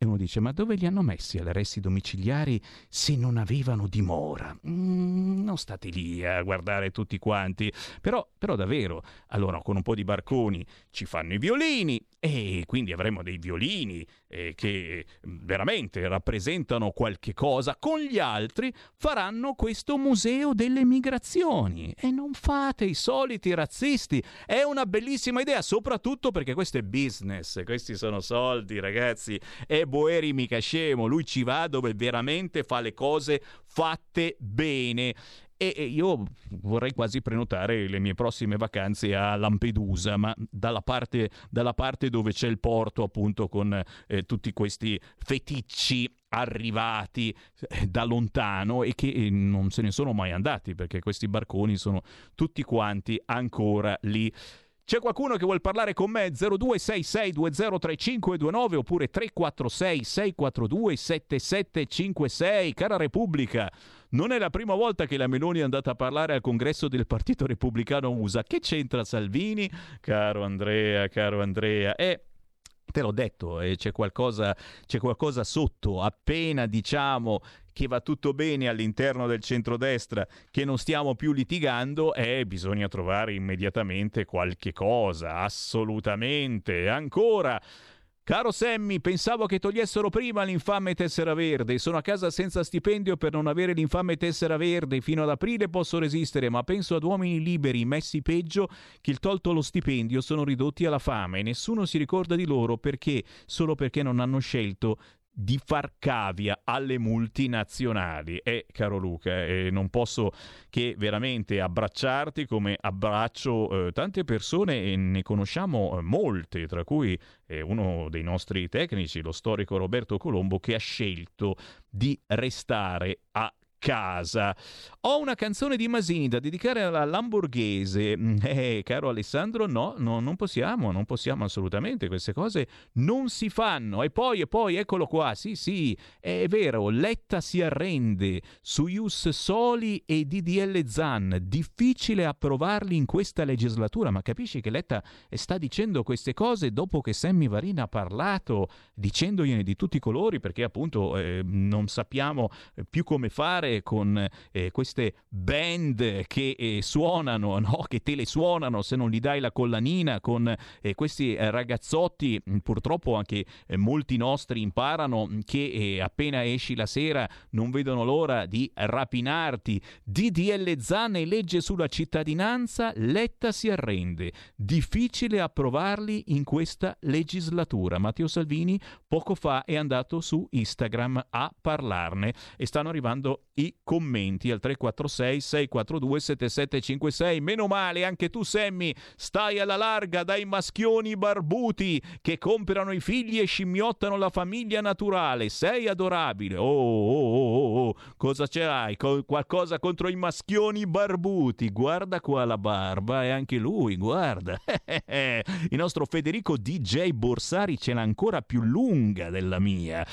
E uno dice, ma dove li hanno messi agli arresti domiciliari se non avevano dimora? Mm, non state lì a guardare tutti quanti. Però, però davvero, allora con un po' di barconi ci fanno i violini e quindi avremo dei violini eh, che veramente rappresentano qualche cosa. Con gli altri faranno questo museo delle migrazioni. E non fate i soliti razzisti. È una bellissima idea, soprattutto perché questo è business, questi sono soldi, ragazzi. E Boeri mica scemo, lui ci va dove veramente fa le cose fatte bene e io vorrei quasi prenotare le mie prossime vacanze a Lampedusa, ma dalla parte, dalla parte dove c'è il porto appunto con eh, tutti questi feticci arrivati eh, da lontano e che eh, non se ne sono mai andati perché questi barconi sono tutti quanti ancora lì. C'è qualcuno che vuole parlare con me? 0266203529 oppure 346 642 7756. Cara Repubblica, non è la prima volta che la Meloni è andata a parlare al congresso del Partito Repubblicano USA. Che c'entra Salvini? Caro Andrea, caro Andrea. Eh, Te l'ho detto, eh, c'è, qualcosa, c'è qualcosa sotto. Appena diciamo che va tutto bene all'interno del centrodestra, che non stiamo più litigando, eh, bisogna trovare immediatamente qualche cosa, assolutamente. Ancora. Caro Sammy, pensavo che togliessero prima l'infame tessera verde. Sono a casa senza stipendio per non avere l'infame tessera verde. Fino ad aprile posso resistere, ma penso ad uomini liberi, messi peggio, che il tolto lo stipendio sono ridotti alla fame. Nessuno si ricorda di loro perché, solo perché non hanno scelto di far cavia alle multinazionali. E caro Luca, eh, non posso che veramente abbracciarti come abbraccio eh, tante persone e ne conosciamo eh, molte, tra cui eh, uno dei nostri tecnici, lo storico Roberto Colombo, che ha scelto di restare a casa. Ho una canzone di Masini da dedicare alla Lamborghese. Eh, caro Alessandro, no, no, non possiamo, non possiamo assolutamente, queste cose non si fanno. E poi, e poi, eccolo qua, sì, sì, è vero, Letta si arrende su Ius Soli e DDL Zan. Difficile approvarli in questa legislatura, ma capisci che Letta sta dicendo queste cose dopo che Sammy Varina ha parlato, dicendogliene di tutti i colori, perché appunto eh, non sappiamo più come fare fare con eh, queste band che eh, suonano, no? [LAUGHS] che te le suonano se non gli dai la collanina, con eh, questi eh, ragazzotti, mm, purtroppo anche eh, molti nostri imparano mm, che eh, appena esci la sera non vedono l'ora di rapinarti. DDL Zan e legge sulla cittadinanza, Letta si arrende. Difficile approvarli in questa legislatura. Matteo Salvini poco fa è andato su Instagram a parlarne e stanno arrivando i commenti al 346 642 7756. Meno male, anche tu Sammy, stai alla larga dai maschioni barbuti che comprano i figli e scimmiottano la famiglia naturale. Sei adorabile. Oh, oh, oh, oh, oh. cosa c'hai? Co- qualcosa contro i maschioni barbuti? Guarda qua la barba e anche lui, guarda. [LAUGHS] Il nostro Federico DJ Borsari ce l'ha ancora più lunga della mia.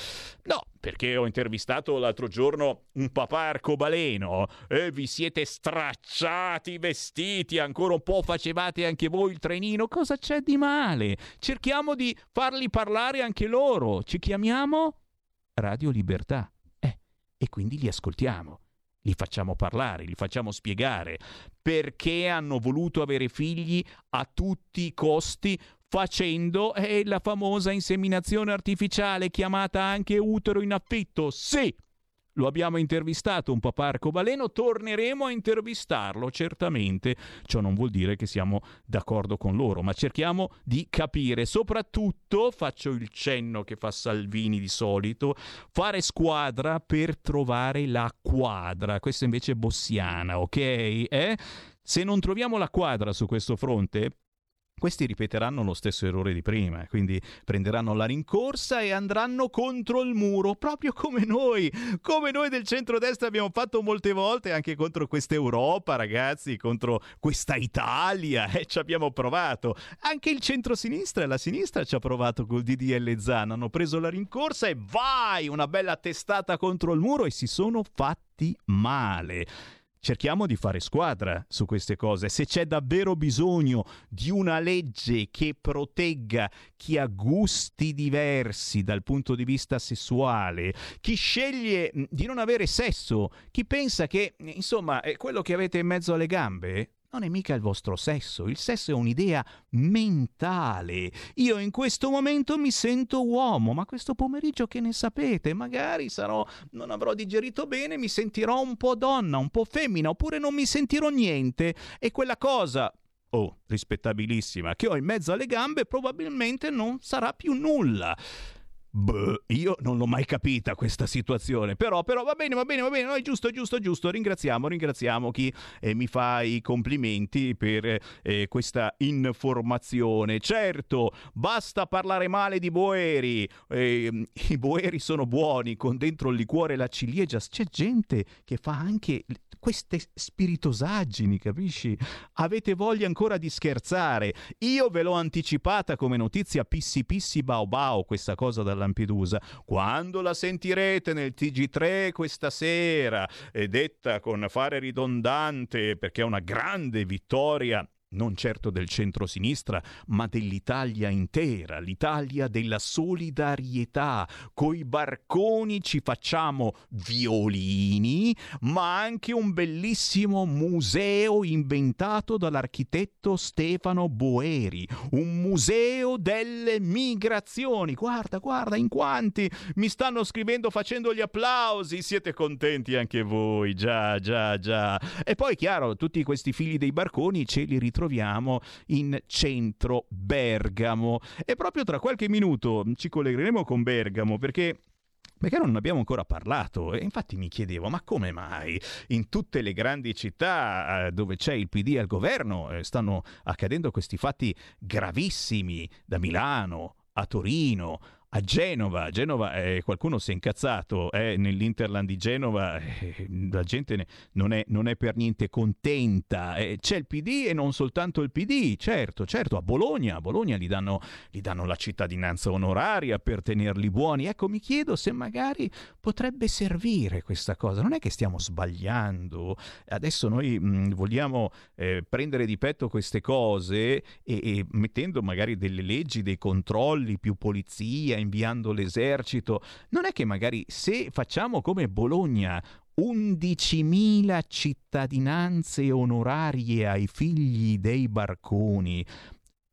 No, perché ho intervistato l'altro giorno un papà arcobaleno e vi siete stracciati i vestiti, ancora un po' facevate anche voi il trenino, cosa c'è di male? Cerchiamo di farli parlare anche loro, ci chiamiamo Radio Libertà. Eh, e quindi li ascoltiamo li facciamo parlare, li facciamo spiegare perché hanno voluto avere figli a tutti i costi facendo è la famosa inseminazione artificiale chiamata anche utero in affitto. Sì, lo abbiamo intervistato un papà arcobaleno, torneremo a intervistarlo certamente. Ciò non vuol dire che siamo d'accordo con loro, ma cerchiamo di capire. Soprattutto, faccio il cenno che fa Salvini di solito, fare squadra per trovare la quadra. Questa invece è bossiana, ok? Eh? Se non troviamo la quadra su questo fronte, questi ripeteranno lo stesso errore di prima, quindi prenderanno la rincorsa e andranno contro il muro, proprio come noi, come noi del centrodestra abbiamo fatto molte volte anche contro questa Europa, ragazzi, contro questa Italia, eh, ci abbiamo provato. Anche il centrosinistra e la sinistra ci ha provato col DDL Zan, hanno preso la rincorsa e vai, una bella testata contro il muro e si sono fatti male cerchiamo di fare squadra su queste cose. Se c'è davvero bisogno di una legge che protegga chi ha gusti diversi dal punto di vista sessuale, chi sceglie di non avere sesso, chi pensa che, insomma, è quello che avete in mezzo alle gambe, non è mica il vostro sesso, il sesso è un'idea mentale. Io in questo momento mi sento uomo, ma questo pomeriggio che ne sapete? Magari sarò, non avrò digerito bene, mi sentirò un po' donna, un po' femmina, oppure non mi sentirò niente e quella cosa oh, rispettabilissima, che ho in mezzo alle gambe probabilmente non sarà più nulla. Beh, io non l'ho mai capita questa situazione, però, però va bene, va bene, va bene, no, è giusto, giusto, giusto, ringraziamo, ringraziamo chi eh, mi fa i complimenti per eh, questa informazione. Certo, basta parlare male di Boeri, eh, [LAUGHS] i Boeri sono buoni, con dentro il liquore e la ciliegia, c'è gente che fa anche queste spiritosaggini, capisci? Avete voglia ancora di scherzare. Io ve l'ho anticipata come notizia pissi pissi bao bao questa cosa da Lampedusa. Quando la sentirete nel TG3 questa sera, è detta con fare ridondante perché è una grande vittoria non certo del centro-sinistra, ma dell'Italia intera, l'Italia della solidarietà. Coi barconi ci facciamo violini, ma anche un bellissimo museo inventato dall'architetto Stefano Boeri, un museo delle migrazioni. Guarda, guarda, in quanti mi stanno scrivendo facendo gli applausi, siete contenti anche voi, già, già, già. E poi, chiaro, tutti questi figli dei barconi ce li ritroviamo troviamo in centro Bergamo. E proprio tra qualche minuto ci collegheremo con Bergamo perché perché non abbiamo ancora parlato e infatti mi chiedevo ma come mai in tutte le grandi città eh, dove c'è il PD al governo eh, stanno accadendo questi fatti gravissimi da Milano a Torino a Genova. Genova eh, qualcuno si è incazzato, eh, nell'Interland di Genova eh, la gente ne, non, è, non, è, per niente contenta. Eh, c'è il PD e non soltanto il PD, certo, certo, a Bologna, a Bologna gli danno, gli danno la cittadinanza onoraria per tenerli buoni. Ecco, mi chiedo se magari potrebbe servire questa cosa. Non è che stiamo sbagliando. Adesso noi mh, mm, vogliamo eh, prendere di petto queste cose e, e mettendo magari delle leggi, dei controlli, più polizia, inviando l'esercito. Non è che magari se facciamo come Bologna 11.000 cittadinanze onorarie ai figli dei barconi,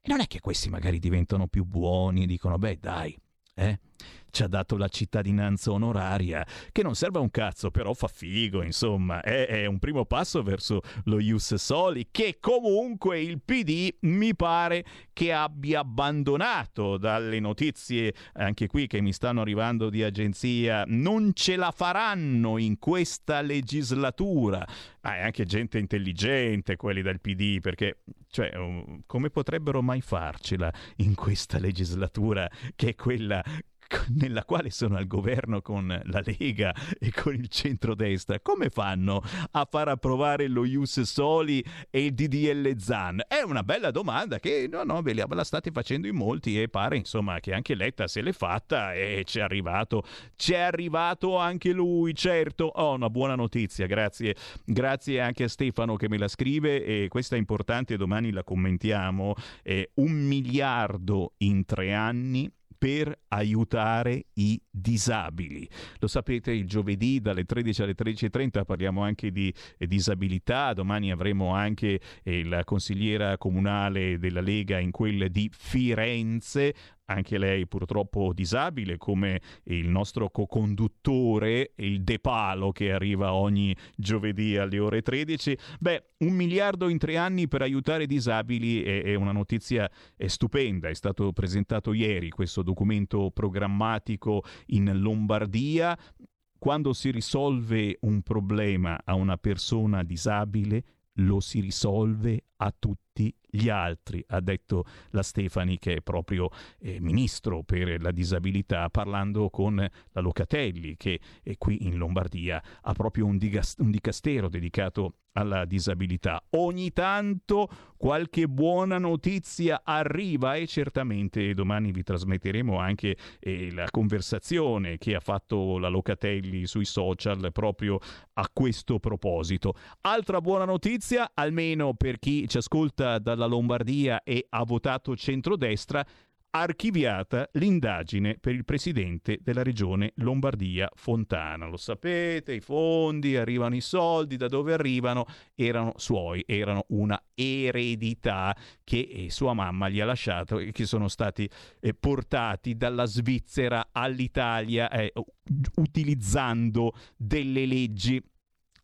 non è che questi magari diventano più buoni e dicono, beh dai, eh? Ci ha dato la cittadinanza onoraria, che non serve a un cazzo, però fa figo, insomma, è, è un primo passo verso lo Ius Soli, che comunque il PD mi pare che abbia abbandonato dalle notizie, anche qui che mi stanno arrivando di agenzia, non ce la faranno in questa legislatura. Ah, è anche gente intelligente quelli del PD, perché cioè, come potrebbero mai farcela in questa legislatura che è quella [LAUGHS] nella quale sono al governo con la Lega e con il centrodestra, come fanno a far approvare lo Ius Soli e il DDL Zan? È una bella domanda che no, no, ve la state facendo in molti e pare insomma che anche Letta se l'è fatta e ci è arrivato, ci è arrivato anche lui, certo. Oh, una buona notizia, grazie. Grazie anche a Stefano che me la scrive e questa è importante, domani la commentiamo. Eh, un miliardo in tre anni per aiutare i disabili. Lo sapete, il giovedì dalle 13 alle 13.30 parliamo anche di eh, disabilità, domani avremo anche eh, la consigliera comunale della Lega in quella di Firenze, anche lei purtroppo disabile, come il nostro co-conduttore, il De Palo, che arriva ogni giovedì alle ore 13. Beh, un miliardo in tre anni per aiutare i disabili è, è una notizia è stupenda. È stato presentato ieri questo documento programmatico in Lombardia. Quando si risolve un problema a una persona disabile, lo si risolve a tutti gli altri, ha detto la Stefani che è proprio eh, ministro per la disabilità, parlando con la Locatelli che è qui in Lombardia ha proprio un, digas- un dicastero dedicato alla disabilità. Ogni tanto qualche buona notizia arriva e certamente domani vi trasmetteremo anche eh, la conversazione che ha fatto la Locatelli sui social proprio a questo proposito. Altra buona notizia, almeno per chi ci ascolta dalla Lombardia e ha votato centrodestra, archiviata l'indagine per il presidente della regione Lombardia Fontana. Lo sapete, i fondi, arrivano i soldi, da dove arrivano? Erano suoi, erano una eredità che eh, sua mamma gli ha lasciato e che sono stati eh, portati dalla Svizzera all'Italia eh, utilizzando delle leggi.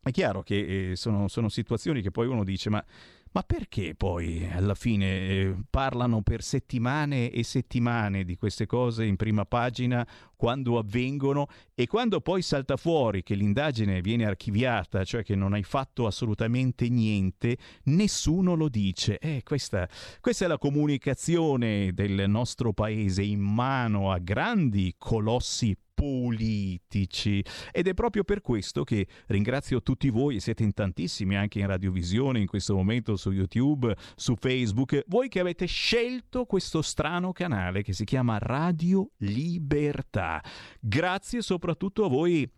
È chiaro che eh, sono, sono situazioni che poi uno dice ma ma perché poi alla fine eh, parlano per settimane e settimane di queste cose in prima pagina quando avvengono e quando poi salta fuori che l'indagine viene archiviata, cioè che non hai fatto assolutamente niente, nessuno lo dice. Eh, questa, questa è la comunicazione del nostro paese in mano a grandi colossi politici ed è proprio per questo che ringrazio tutti voi siete in tantissimi anche in radiovisione in questo momento su YouTube, su Facebook, voi che avete scelto questo strano canale che si chiama Radio Libertà. Grazie soprattutto a voi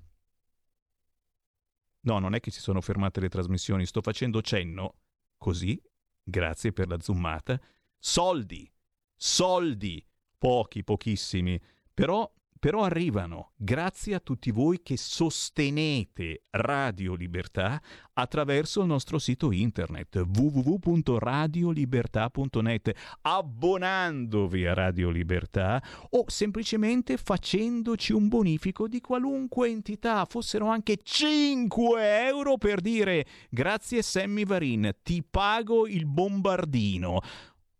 No, non è che si sono fermate le trasmissioni, sto facendo cenno. Così, grazie per la zoomata. Soldi, soldi, pochi, pochissimi, però però arrivano grazie a tutti voi che sostenete Radio Libertà attraverso il nostro sito internet www.radiolibertà.net, abbonandovi a Radio Libertà o semplicemente facendoci un bonifico di qualunque entità, fossero anche 5 euro per dire grazie Sammy Varin, ti pago il bombardino.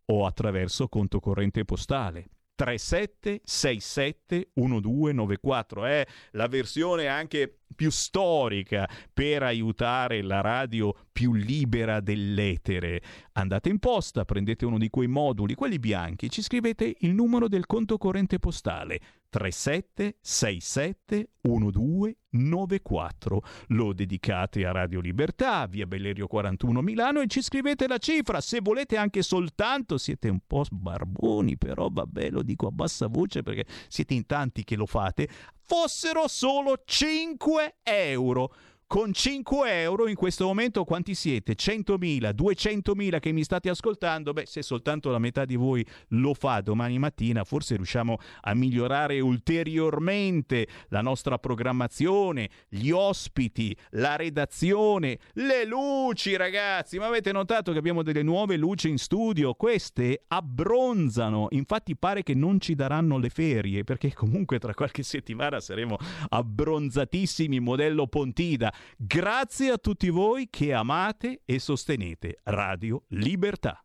O attraverso conto corrente postale 3767 1294 è la versione anche più storica per aiutare la radio più libera dell'etere. Andate in posta, prendete uno di quei moduli, quelli bianchi, ci scrivete il numero del conto corrente postale 3767 1294. Lo dedicate a Radio Libertà, via Bellerio 41 Milano e ci scrivete la cifra. Se volete anche soltanto, siete un po' barboni, però vabbè, lo dico a bassa voce perché siete in tanti che lo fate, fossero solo 5 euro con 5 euro in questo momento quanti siete? 100.000, 200.000 che mi state ascoltando? Beh, se soltanto la metà di voi lo fa domani mattina, forse riusciamo a migliorare ulteriormente la nostra programmazione, gli ospiti, la redazione, le luci, ragazzi. Ma avete notato che abbiamo delle nuove luci in studio? Queste abbronzano, infatti pare che non ci daranno le ferie, perché comunque tra qualche settimana saremo abbronzatissimi modello Pontida. Grazie a tutti voi che amate e sostenete Radio Libertà.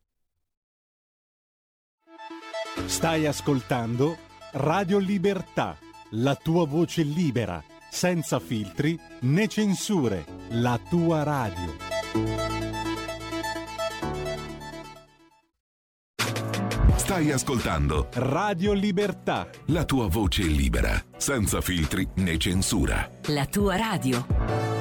Stai ascoltando Radio Libertà, la tua voce libera, senza filtri né censure, la tua radio. Stai ascoltando Radio Libertà. La tua voce libera, senza filtri né censura. La tua radio.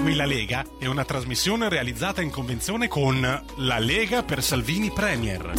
Segui la Lega è una trasmissione realizzata in convenzione con La Lega per Salvini Premier.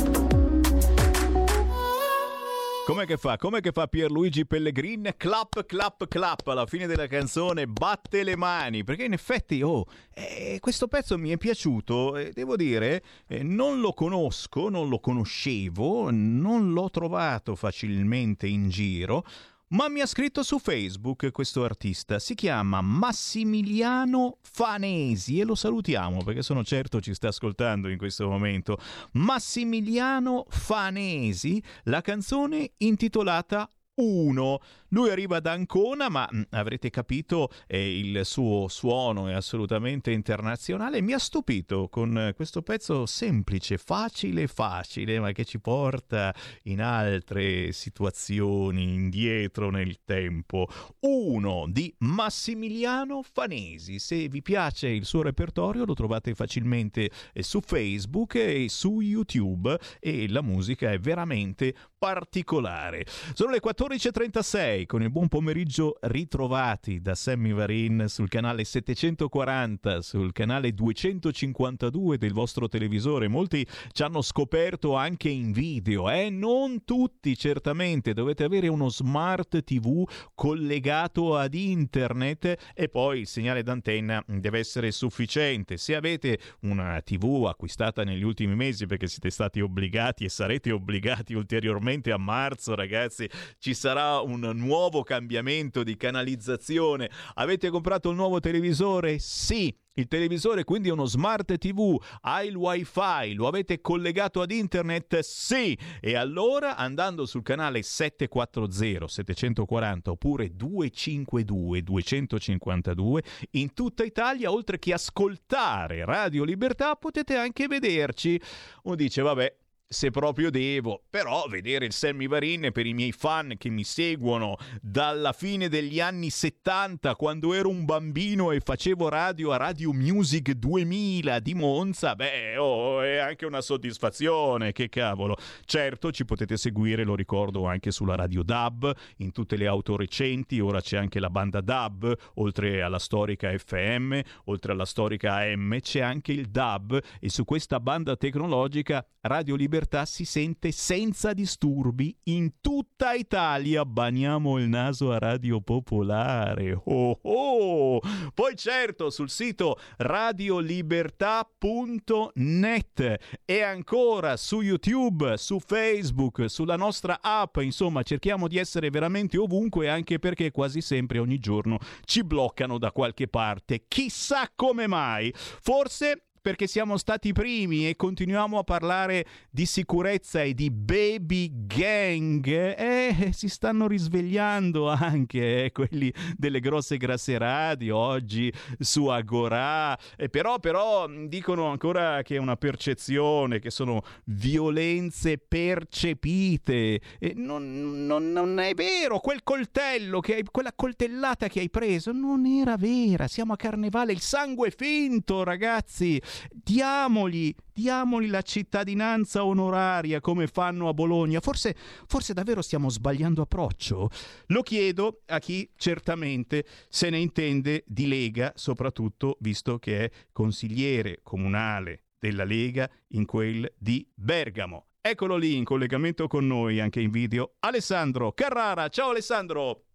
Com'è che fa? Com'è che fa Pierluigi Pellegrin? Clap, clap, clap alla fine della canzone, batte le mani, perché in effetti, oh, eh, questo pezzo mi è piaciuto, e devo dire, eh, non lo conosco, non lo conoscevo, non l'ho trovato facilmente in giro, ma mi ha scritto su Facebook questo artista, si chiama Massimiliano Fanesi e lo salutiamo perché sono certo ci sta ascoltando in questo momento. Massimiliano Fanesi, la canzone intitolata 1. Lui arriva da Ancona, ma mh, avrete capito eh, il suo suono è assolutamente internazionale. Mi ha stupito con questo pezzo semplice, facile, facile, ma che ci porta in altre situazioni, indietro nel tempo. Uno di Massimiliano Fanesi. Se vi piace il suo repertorio lo trovate facilmente eh, su Facebook e su YouTube e la musica è veramente particolare. Sono le 14.36 con il buon pomeriggio ritrovati da Sammy Varin sul canale 740, sul canale 252 del vostro televisore. Molti ci hanno scoperto anche in video, eh? non tutti certamente, dovete avere uno smart TV collegato ad internet e poi il segnale d'antenna deve essere sufficiente. Se avete una TV acquistata negli ultimi mesi perché siete stati obbligati e sarete obbligati ulteriormente a marzo, ragazzi, ci sarà un nuovo cambiamento di canalizzazione. Avete comprato il nuovo televisore? Sì. Il televisore quindi è uno smart TV, ha il wifi, lo avete collegato ad internet? Sì! E allora andando sul canale 740 740 oppure 252 252 in tutta Italia oltre che ascoltare Radio Libertà potete anche vederci. Uno dice vabbè se proprio devo, però vedere il Sammy Varin per i miei fan che mi seguono dalla fine degli anni 70 quando ero un bambino e facevo radio a Radio Music 2000 di Monza, beh, oh, è anche una soddisfazione, che cavolo. Certo, ci potete seguire, lo ricordo, anche sulla radio DAB, in tutte le auto recenti, ora c'è anche la banda DAB, oltre alla storica FM, oltre alla storica AM, c'è anche il DAB e su questa banda tecnologica Radio Libertà libertà si sente senza disturbi in tutta Italia. Baniamo il naso a Radio Popolare. Oh oh! Poi certo sul sito radiolibertà.net e ancora su YouTube, su Facebook, sulla nostra app. Insomma, cerchiamo di essere veramente ovunque anche perché quasi sempre ogni giorno ci bloccano da qualche parte. Chissà come mai. Forse perché siamo stati i primi e continuiamo a parlare di sicurezza e di baby gang. Eh, si stanno risvegliando anche eh, quelli delle grosse grasse radio oggi su Agora. Eh, però, però dicono ancora che è una percezione, che sono violenze percepite. Eh, non, non, non, è vero, quel coltello, che hai, quella coltellata che hai preso non era vera. Siamo a carnevale, il sangue è finto, ragazzi diamogli, diamogli la cittadinanza onoraria come fanno a Bologna. Forse, forse davvero stiamo sbagliando approccio. Lo chiedo a chi certamente se ne intende di Lega, soprattutto visto che è consigliere comunale della Lega in quel di Bergamo. Eccolo lì in collegamento con noi anche in video, Alessandro Carrara. Ciao Alessandro!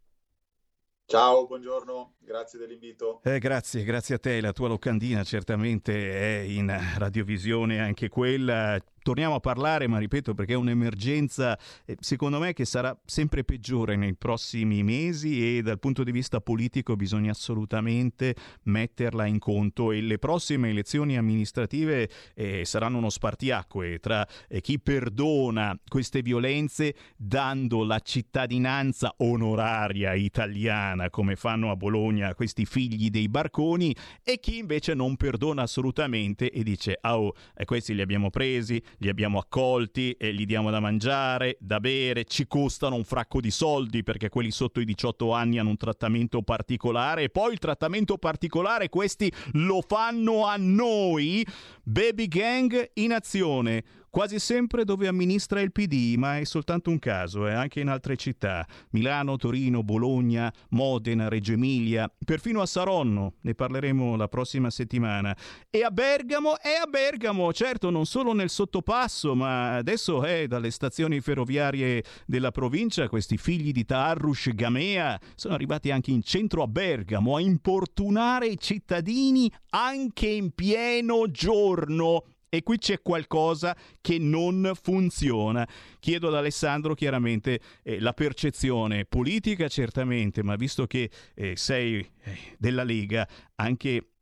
Ciao, buongiorno, grazie dell'invito. Eh, grazie, grazie a te. La tua locandina certamente è in radiovisione anche quella torniamo a parlare, ma ripeto perché è un'emergenza eh, secondo me che sarà sempre peggiore nei prossimi mesi e dal punto di vista politico bisogna assolutamente metterla in conto e le prossime elezioni amministrative eh, saranno uno spartiacque tra eh, chi perdona queste violenze dando la cittadinanza onoraria italiana come fanno a Bologna questi figli dei barconi e chi invece non perdona assolutamente e dice oh, questi li abbiamo presi, li abbiamo accolti e gli diamo da mangiare, da bere, ci costano un fracco di soldi perché quelli sotto i 18 anni hanno un trattamento particolare e poi il trattamento particolare questi lo fanno a noi. Baby Gang in azione quasi sempre dove amministra il PD, ma è soltanto un caso, eh, anche in altre città, Milano, Torino, Bologna, Modena, Reggio Emilia, perfino a Saronno, ne parleremo la prossima settimana, e a Bergamo, e a Bergamo, certo non solo nel sottopasso, ma adesso eh, dalle stazioni ferroviarie della provincia, questi figli di Taarrush Gamea sono arrivati anche in centro a Bergamo a importunare i cittadini anche in pieno giorno e qui c'è qualcosa che non funziona. Chiedo ad Alessandro chiaramente eh, la percezione politica, certamente, ma visto che eh, sei eh, della Lega, anche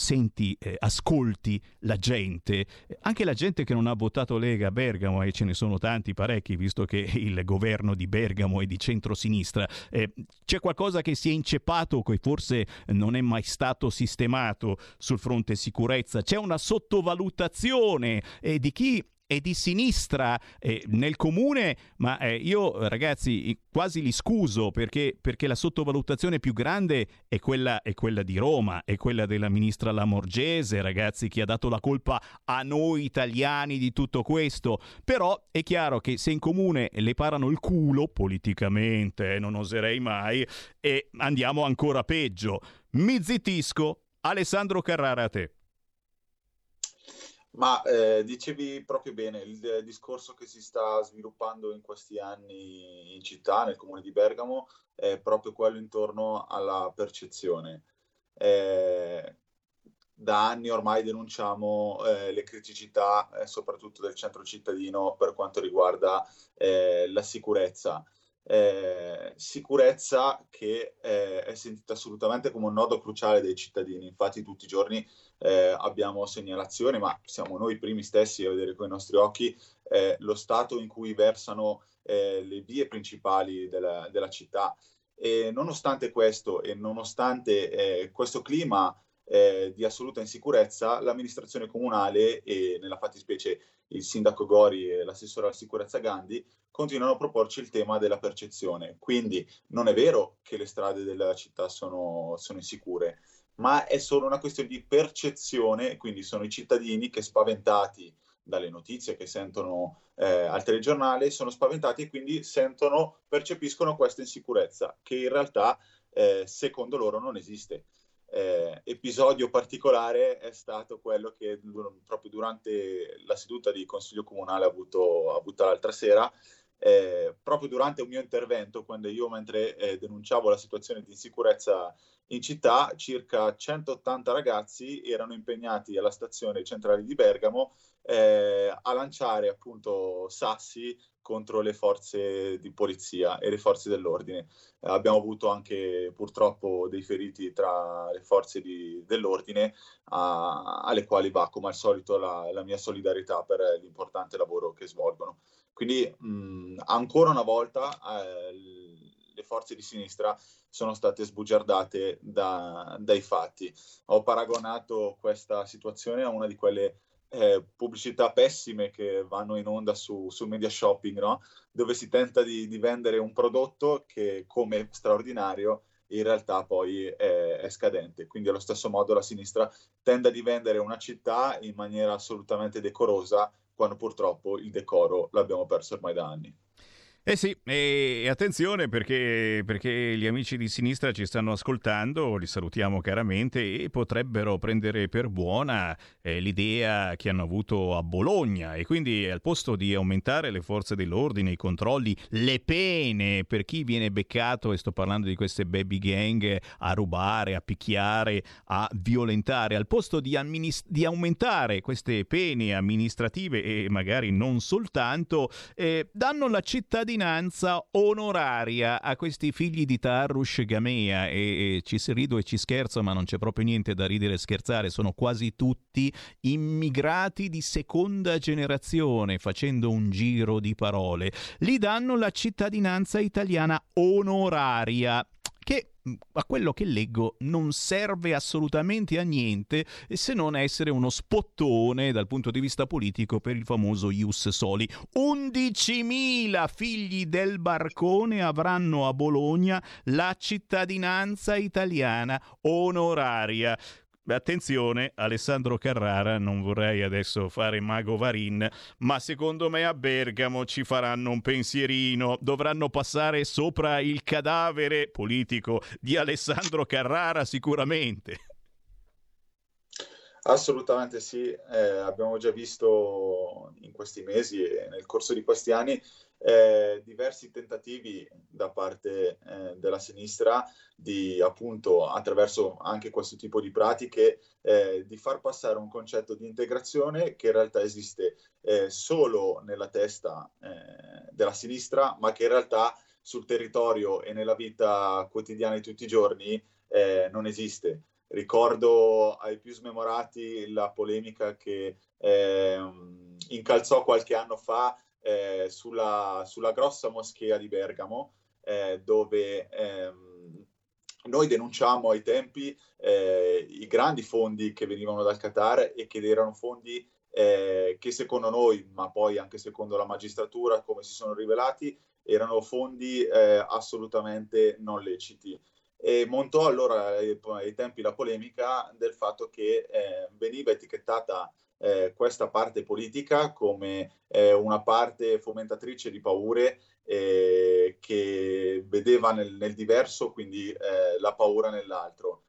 senti, eh, ascolti la gente, anche la gente che non ha votato Lega a Bergamo, e ce ne sono tanti, parecchi, visto che il governo di Bergamo è di centrosinistra, eh, c'è qualcosa che si è inceppato, che forse non è mai stato sistemato sul fronte sicurezza, c'è una sottovalutazione eh, di chi e di sinistra eh, nel comune, ma eh, io ragazzi quasi li scuso perché, perché, la sottovalutazione più grande è quella, è quella di Roma, è quella della ministra Lamorgese, ragazzi, che ha dato la colpa a noi italiani di tutto questo. Però è chiaro che se in comune le parano il culo, politicamente, non oserei mai, e andiamo ancora peggio. Mi zittisco. Alessandro Carrara a te. Ma eh, dicevi proprio bene, il, discorso che si sta sviluppando in questi anni in città, nel comune di Bergamo, è proprio quello intorno alla percezione. Eh, da anni ormai denunciamo eh, le criticità, eh, soprattutto del centro cittadino, per quanto riguarda eh, la sicurezza. Eh, sicurezza che eh, è sentita assolutamente come un nodo cruciale dei cittadini. Infatti, tutti i giorni eh, abbiamo segnalazioni, ma siamo noi primi stessi a vedere con i nostri occhi lo stato in cui versano le vie principali della, della città. E nonostante questo e nonostante questo clima eh, di assoluta insicurezza, l'amministrazione comunale e nella fattispecie il sindaco Gori e l'assessore alla sicurezza Gandhi continuano a proporci il tema della percezione. Quindi non è vero che le strade della città sono, sono insicure, ma è solo una questione di percezione, quindi sono i cittadini che spaventati dalle notizie che sentono eh, al telegiornale sono spaventati e quindi sentono, percepiscono questa insicurezza che in realtà eh, secondo loro non esiste eh, episodio particolare è stato quello che proprio durante la seduta di consiglio comunale ha avuto, ha avuto l'altra sera, eh, proprio durante un mio intervento, quando io mentre eh, denunciavo la situazione di insicurezza in città, circa 180 ragazzi erano impegnati alla stazione centrale di Bergamo eh, a lanciare appunto sassi contro le forze di polizia e le forze dell'ordine. Eh, abbiamo avuto anche purtroppo dei feriti tra le forze di, dell'ordine a, alle quali va come al solito la, la, mia solidarietà per l'importante lavoro che svolgono. Quindi mh, ancora una volta eh, le forze di sinistra sono state sbugiardate da, dai fatti. Ho paragonato questa situazione a una di quelle eh, pubblicità pessime che vanno in onda su, su media shopping, no? dove si tenta di, di, vendere un prodotto che come straordinario in realtà poi è, è, scadente. Quindi allo stesso modo la sinistra tende a vendere una città in maniera assolutamente decorosa, quando purtroppo il decoro l'abbiamo perso ormai da anni. Eh sì, e attenzione perché, perché, gli amici di sinistra ci stanno ascoltando, li salutiamo caramente e potrebbero prendere per buona eh, l'idea che hanno avuto a Bologna. E quindi al posto di aumentare le forze dell'ordine, i controlli, le pene per chi viene beccato, e sto parlando di queste baby gang, a rubare, a picchiare, a violentare, al posto di, amminist- di aumentare queste pene amministrative e magari non soltanto, eh, danno la cittadinanza cittadinanza onoraria a questi figli di Tarush Gamea. E, e ci si rido e ci scherzo ma non c'è proprio niente da ridere e scherzare, sono quasi tutti immigrati di seconda generazione facendo un giro di parole. Gli danno la cittadinanza italiana onoraria a quello che leggo non serve assolutamente a niente se non essere uno spottone dal punto di vista politico per il famoso Ius Soli. 11.000 figli del barcone avranno a Bologna la cittadinanza italiana onoraria. Attenzione, Alessandro Carrara, non vorrei adesso fare mago Varin, ma secondo me a Bergamo ci faranno un pensierino, dovranno passare sopra il cadavere politico di Alessandro Carrara sicuramente. Assolutamente sì, eh, abbiamo già visto in questi mesi e nel corso di questi anni eh, diversi tentativi da parte eh, della sinistra di appunto attraverso anche questo tipo di pratiche eh, di far passare un concetto di integrazione che in realtà esiste eh, solo nella testa eh, della sinistra ma che in realtà sul territorio e nella vita quotidiana di tutti i giorni non esiste. Ricordo ai più smemorati la polemica che ehm, incalzò qualche anno fa eh, sulla, sulla, grossa moschea di Bergamo, eh, dove ehm, noi denunciamo ai tempi eh, i grandi fondi che venivano dal Qatar e che erano fondi eh, che secondo noi, ma poi anche secondo la magistratura, come si sono rivelati, erano fondi eh, assolutamente non leciti. E montò allora ai tempi la polemica del fatto che eh, veniva etichettata eh, questa parte politica come eh, una parte fomentatrice di paure eh, che vedeva nel, nel diverso quindi eh, la paura nell'altro.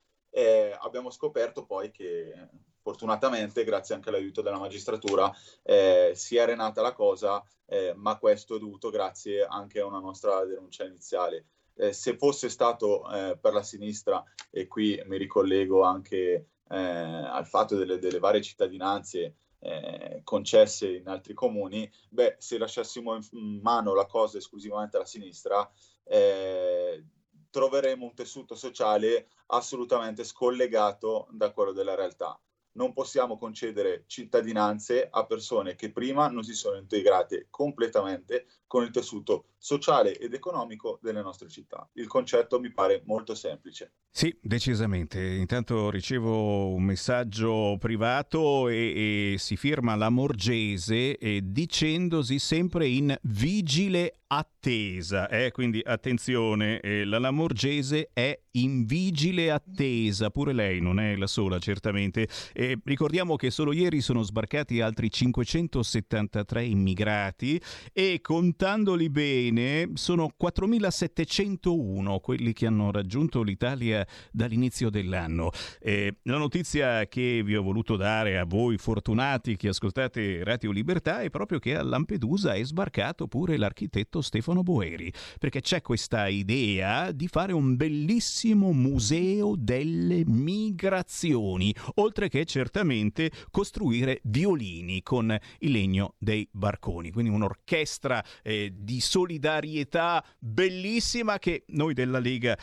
abbiamo scoperto poi che fortunatamente, grazie anche all'aiuto della magistratura, eh, si è arenata la cosa, eh, ma questo è dovuto grazie anche a una nostra denuncia iniziale. Eh, se fosse stato per la sinistra, e qui mi ricollego anche eh, al fatto delle, delle varie cittadinanze eh, concesse in altri comuni, beh, se lasciassimo in mano la cosa esclusivamente alla sinistra, eh, troveremo un tessuto sociale assolutamente scollegato da quello della realtà. Non possiamo concedere cittadinanze a persone che prima non si sono integrate completamente con il tessuto sociale ed economico delle nostre città. Il concetto mi pare molto semplice. Sì, decisamente. Intanto ricevo un messaggio privato e, e si firma la Morgese eh, dicendosi sempre in vigile attesa. Eh? Quindi attenzione, eh, la Lamorgese è in vigile attesa, pure lei non è la sola certamente. Eh, ricordiamo che solo ieri sono sbarcati altri 573 immigrati e contandoli bene sono 4701 quelli che hanno raggiunto l'Italia dall'inizio dell'anno. Eh, la notizia che vi ho voluto dare a voi fortunati che ascoltate Radio Libertà è proprio che a Lampedusa è sbarcato pure l'architetto Stefano Boeri, perché c'è questa idea di fare un bellissimo museo delle migrazioni, oltre che certamente costruire violini con il legno dei barconi, quindi un'orchestra eh, di solidarietà bellissima che noi della Lega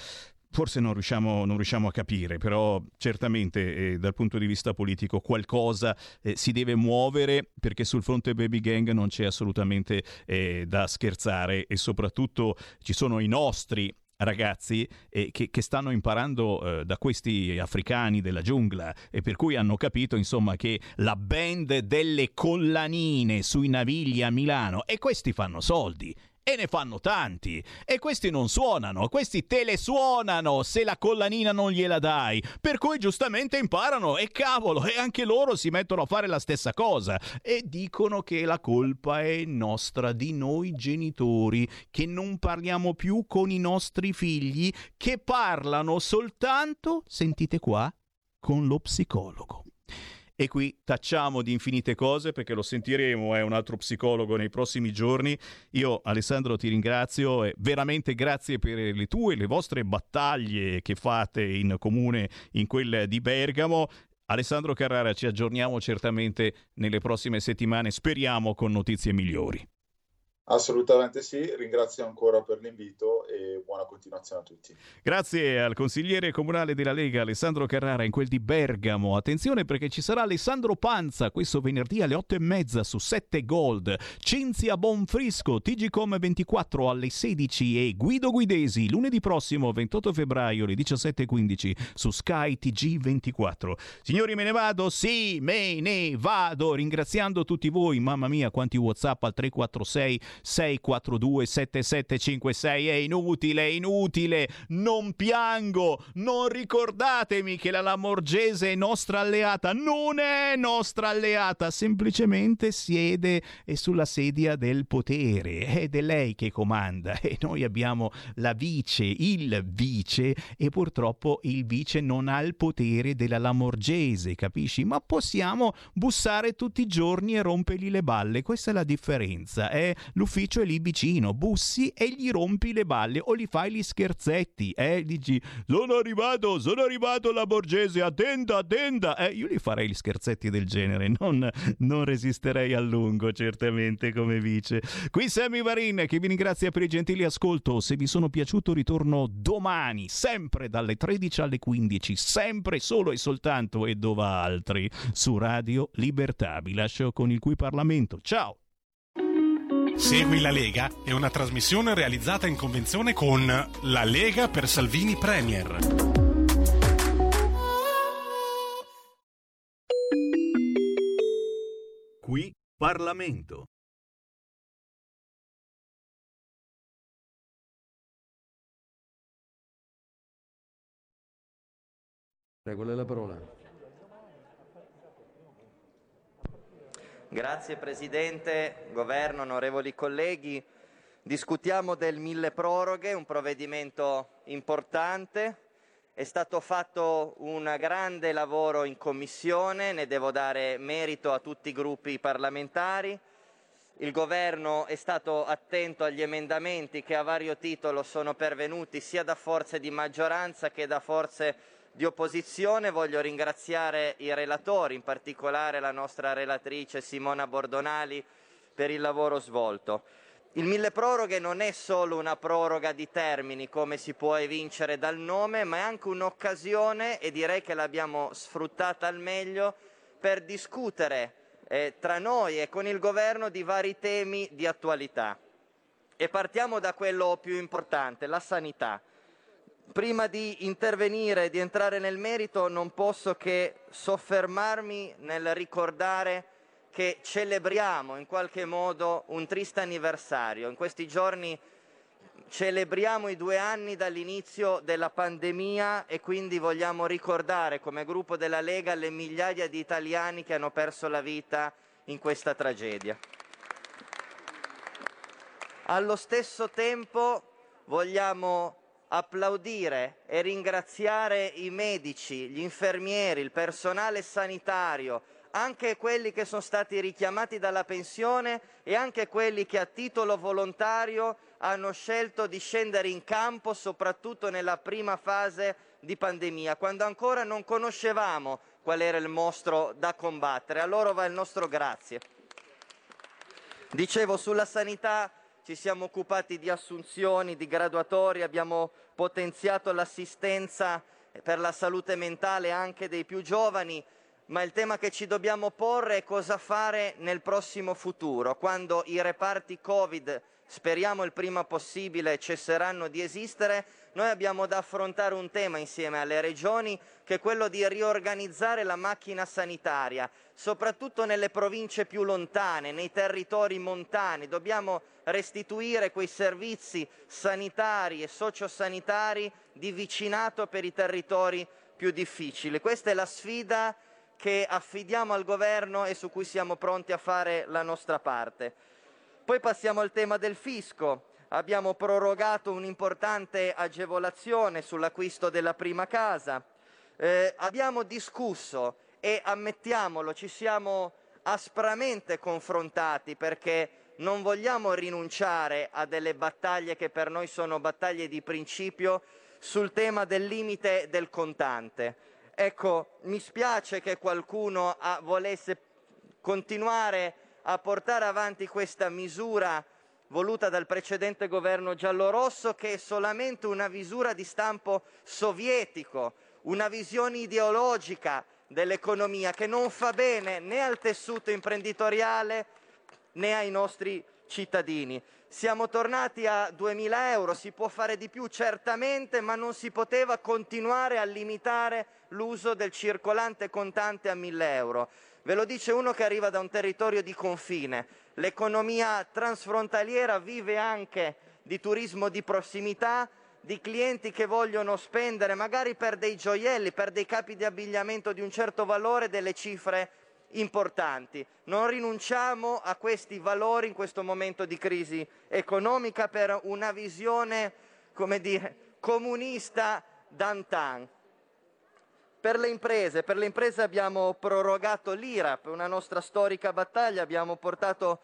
forse non riusciamo, non riusciamo, a capire, però certamente eh, dal punto di vista politico qualcosa eh, si deve muovere perché sul fronte baby gang non c'è assolutamente eh, da scherzare e soprattutto ci sono i nostri ragazzi eh, che, che, stanno imparando eh, da questi africani della giungla e per cui hanno capito insomma che la band delle collanine sui navigli a Milano e questi fanno soldi e ne fanno tanti. E questi non suonano, questi te le suonano se la collanina non gliela dai. Per cui giustamente imparano e cavolo, e anche loro si mettono a fare la stessa cosa. E dicono che la colpa è nostra, di noi genitori, che non parliamo più con i nostri figli, che parlano soltanto, sentite qua, con lo psicologo. E qui tacciamo di infinite cose perché lo sentiremo, è un altro psicologo nei prossimi giorni. Io Alessandro ti ringrazio e veramente grazie per le tue, le vostre battaglie che fate in comune in quel di Bergamo. Alessandro Carrara, ci aggiorniamo certamente nelle prossime settimane, speriamo con notizie migliori. Assolutamente sì, ringrazio ancora per l'invito e buona continuazione a tutti. Grazie al consigliere comunale della Lega Alessandro Carrara in quel di Bergamo. Attenzione perché ci sarà Alessandro Panza questo venerdì alle 8 e mezza su 7 Gold, Cinzia Bonfrisco, TGCom 24 alle 16 e Guido Guidesi lunedì prossimo 28 febbraio alle 17.15 su Sky TG 24. Signori me ne vado? Sì, me ne vado ringraziando tutti voi. Mamma mia quanti Whatsapp al 346 642 7756 è inutile, è inutile, non piango, non ricordatemi che la Lamorgese è nostra alleata, non è nostra alleata, semplicemente siede sulla sedia del potere. Ed è lei che comanda. E noi abbiamo la vice, il vice e purtroppo il vice non ha il potere della Lamorgese, capisci? Ma possiamo bussare tutti i giorni e rompergli le balle, questa è la differenza, è l'ufficio è lì vicino, bussi e gli rompi le balle o gli fai gli scherzetti, eh? Dici, sono arrivato, sono arrivato la Borgese, attenta, attenta, eh? Io gli farei gli scherzetti del genere, non, non resisterei a lungo, certamente, come vice. Qui Sammy Varin, che vi ringrazia per il gentile ascolto, se vi sono piaciuto ritorno domani, sempre dalle 13 alle 15, sempre solo e soltanto e dove altri, su Radio Libertà. Vi lascio con il cui Parlamento. Ciao! Segui la Lega è una trasmissione realizzata in convenzione con La Lega per Salvini Premier. Qui Parlamento. Prego, la parola. Grazie Presidente, Governo, onorevoli colleghi. Discutiamo del mille proroghe, un provvedimento importante. È stato fatto un grande lavoro in Commissione, ne devo dare merito a tutti i gruppi parlamentari. Il Governo è stato attento agli emendamenti che a vario titolo sono pervenuti sia da forze di maggioranza che da forze di opposizione. Voglio ringraziare i relatori, in particolare la nostra relatrice Simona Bordonali, per il lavoro svolto. Il mille proroghe non è solo una proroga di termini, come si può evincere dal nome, ma è anche un'occasione, e direi che l'abbiamo sfruttata al meglio, per discutere eh, tra noi e con il Governo di vari temi di attualità. E partiamo da quello più importante, la sanità. Prima di intervenire e di entrare nel merito non posso che soffermarmi nel ricordare che celebriamo in qualche modo un triste anniversario. In questi giorni celebriamo i due anni dall'inizio della pandemia e quindi vogliamo ricordare come gruppo della Lega le migliaia di italiani che hanno perso la vita in questa tragedia. Allo stesso tempo vogliamo applaudire e ringraziare i medici, gli infermieri, il personale sanitario, anche quelli che sono stati richiamati dalla pensione e anche quelli che a titolo volontario hanno scelto di scendere in campo, soprattutto nella prima fase di pandemia, quando ancora non conoscevamo qual era il mostro da combattere. A loro va il nostro grazie. Dicevo, sulla sanità ci siamo occupati di assunzioni, di graduatori, abbiamo potenziato l'assistenza per la salute mentale anche dei più giovani, ma il tema che ci dobbiamo porre è cosa fare nel prossimo futuro, quando i reparti Covid, speriamo il prima possibile, cesseranno di esistere, noi abbiamo da affrontare un tema insieme alle regioni che è quello di riorganizzare la macchina sanitaria, soprattutto nelle province più lontane, nei territori montani. Dobbiamo restituire quei servizi sanitari e sociosanitari di vicinato per i territori più difficili. Questa è la sfida che affidiamo al governo e su cui siamo pronti a fare la nostra parte. Poi passiamo al tema del fisco. Abbiamo prorogato un'importante agevolazione sull'acquisto della prima casa. Eh, abbiamo discusso e ammettiamolo, ci siamo aspramente confrontati perché non vogliamo rinunciare a delle battaglie che per noi sono battaglie di principio sul tema del limite del contante. Ecco, mi spiace che qualcuno ah, volesse continuare a portare avanti questa misura voluta dal precedente governo giallorosso, che è solamente una misura di stampo sovietico, una visione ideologica dell'economia che non fa bene né al tessuto imprenditoriale né ai nostri cittadini. Siamo tornati a 2.000 euro, si può fare di più certamente, ma non si poteva continuare a limitare l'uso del circolante contante a 1.000 euro. Ve lo dice uno che arriva da un territorio di confine. L'economia transfrontaliera vive anche di turismo di prossimità, di clienti che vogliono spendere magari per dei gioielli, per dei capi di abbigliamento di un certo valore, delle cifre importanti. Non rinunciamo a questi valori in questo momento di crisi economica per una visione, come dire, comunista d'antan. Per le imprese, per le imprese abbiamo prorogato l'IRAP, una nostra storica battaglia, abbiamo portato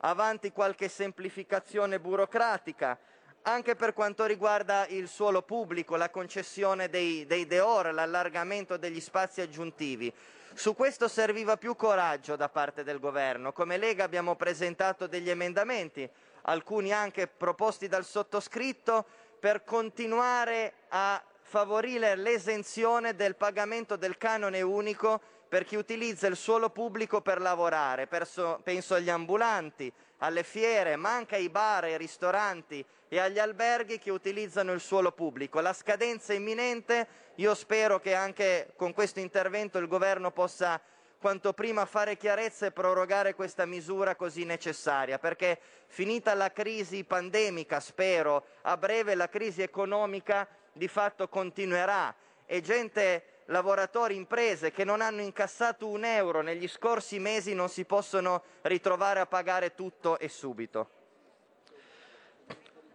avanti qualche semplificazione burocratica, anche per quanto riguarda il suolo pubblico, la concessione dei, dei deor, l'allargamento degli spazi aggiuntivi. Su questo serviva più coraggio da parte del governo. Come Lega abbiamo presentato degli emendamenti, alcuni anche proposti dal sottoscritto, per continuare a favorire l'esenzione del pagamento del canone unico per chi utilizza il suolo pubblico per lavorare. Penso agli ambulanti, alle fiere, ma anche ai bar, ai ristoranti e agli alberghi che utilizzano il suolo pubblico. La scadenza è imminente, io spero che anche con questo intervento il Governo possa quanto prima fare chiarezza e prorogare questa misura così necessaria, perché finita la crisi pandemica, spero, a breve la crisi economica di fatto continuerà e gente lavoratori, imprese che non hanno incassato un euro negli scorsi mesi non si possono ritrovare a pagare tutto e subito.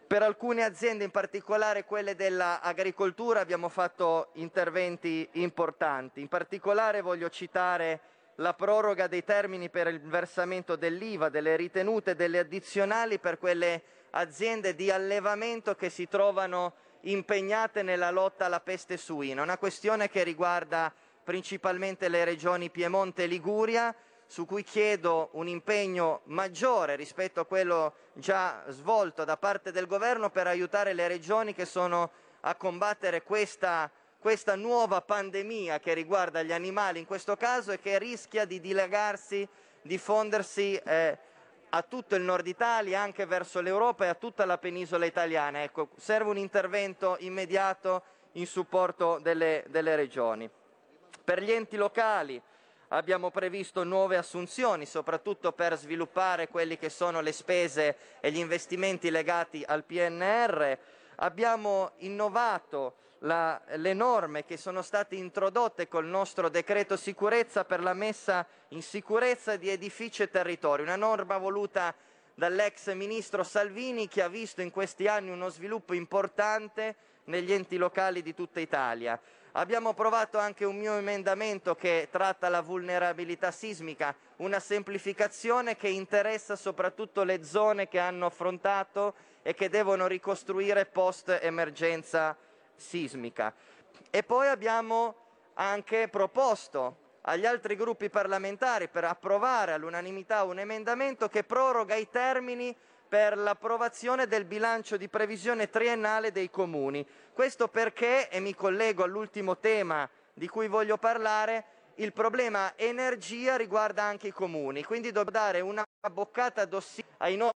Per alcune aziende, in particolare quelle dell'agricoltura, abbiamo fatto interventi importanti. In particolare voglio citare la proroga dei termini per il versamento dell'IVA, delle ritenute, delle addizionali per quelle aziende di allevamento che si trovano impegnate nella lotta alla peste suina, una questione che riguarda principalmente le regioni Piemonte e Liguria, su cui chiedo un impegno maggiore rispetto a quello già svolto da parte del governo per aiutare le regioni che sono a combattere questa, questa nuova pandemia che riguarda gli animali in questo caso e che rischia di dilagarsi, diffondersi eh, a tutto il nord Italia, anche verso l'Europa e a tutta la penisola italiana. Ecco, serve un intervento immediato in supporto delle, delle regioni. Per gli enti locali abbiamo previsto nuove assunzioni, soprattutto per sviluppare quelli che sono le spese e gli investimenti legati al PNR. Abbiamo innovato la, le norme che sono state introdotte col nostro decreto sicurezza per la messa in sicurezza di edifici e territori, una norma voluta dall'ex ministro Salvini che ha visto in questi anni uno sviluppo importante negli enti locali di tutta Italia. Abbiamo approvato anche un mio emendamento che tratta la vulnerabilità sismica, una semplificazione che interessa soprattutto le zone che hanno affrontato e che devono ricostruire post emergenza sismica. E poi abbiamo anche proposto agli altri gruppi parlamentari per approvare all'unanimità un emendamento che proroga i termini per l'approvazione del bilancio di previsione triennale dei comuni. Questo perché, e mi collego all'ultimo tema di cui voglio parlare, il problema energia riguarda anche i comuni, quindi dobbiamo dare una boccata d'ossigeno ai nostri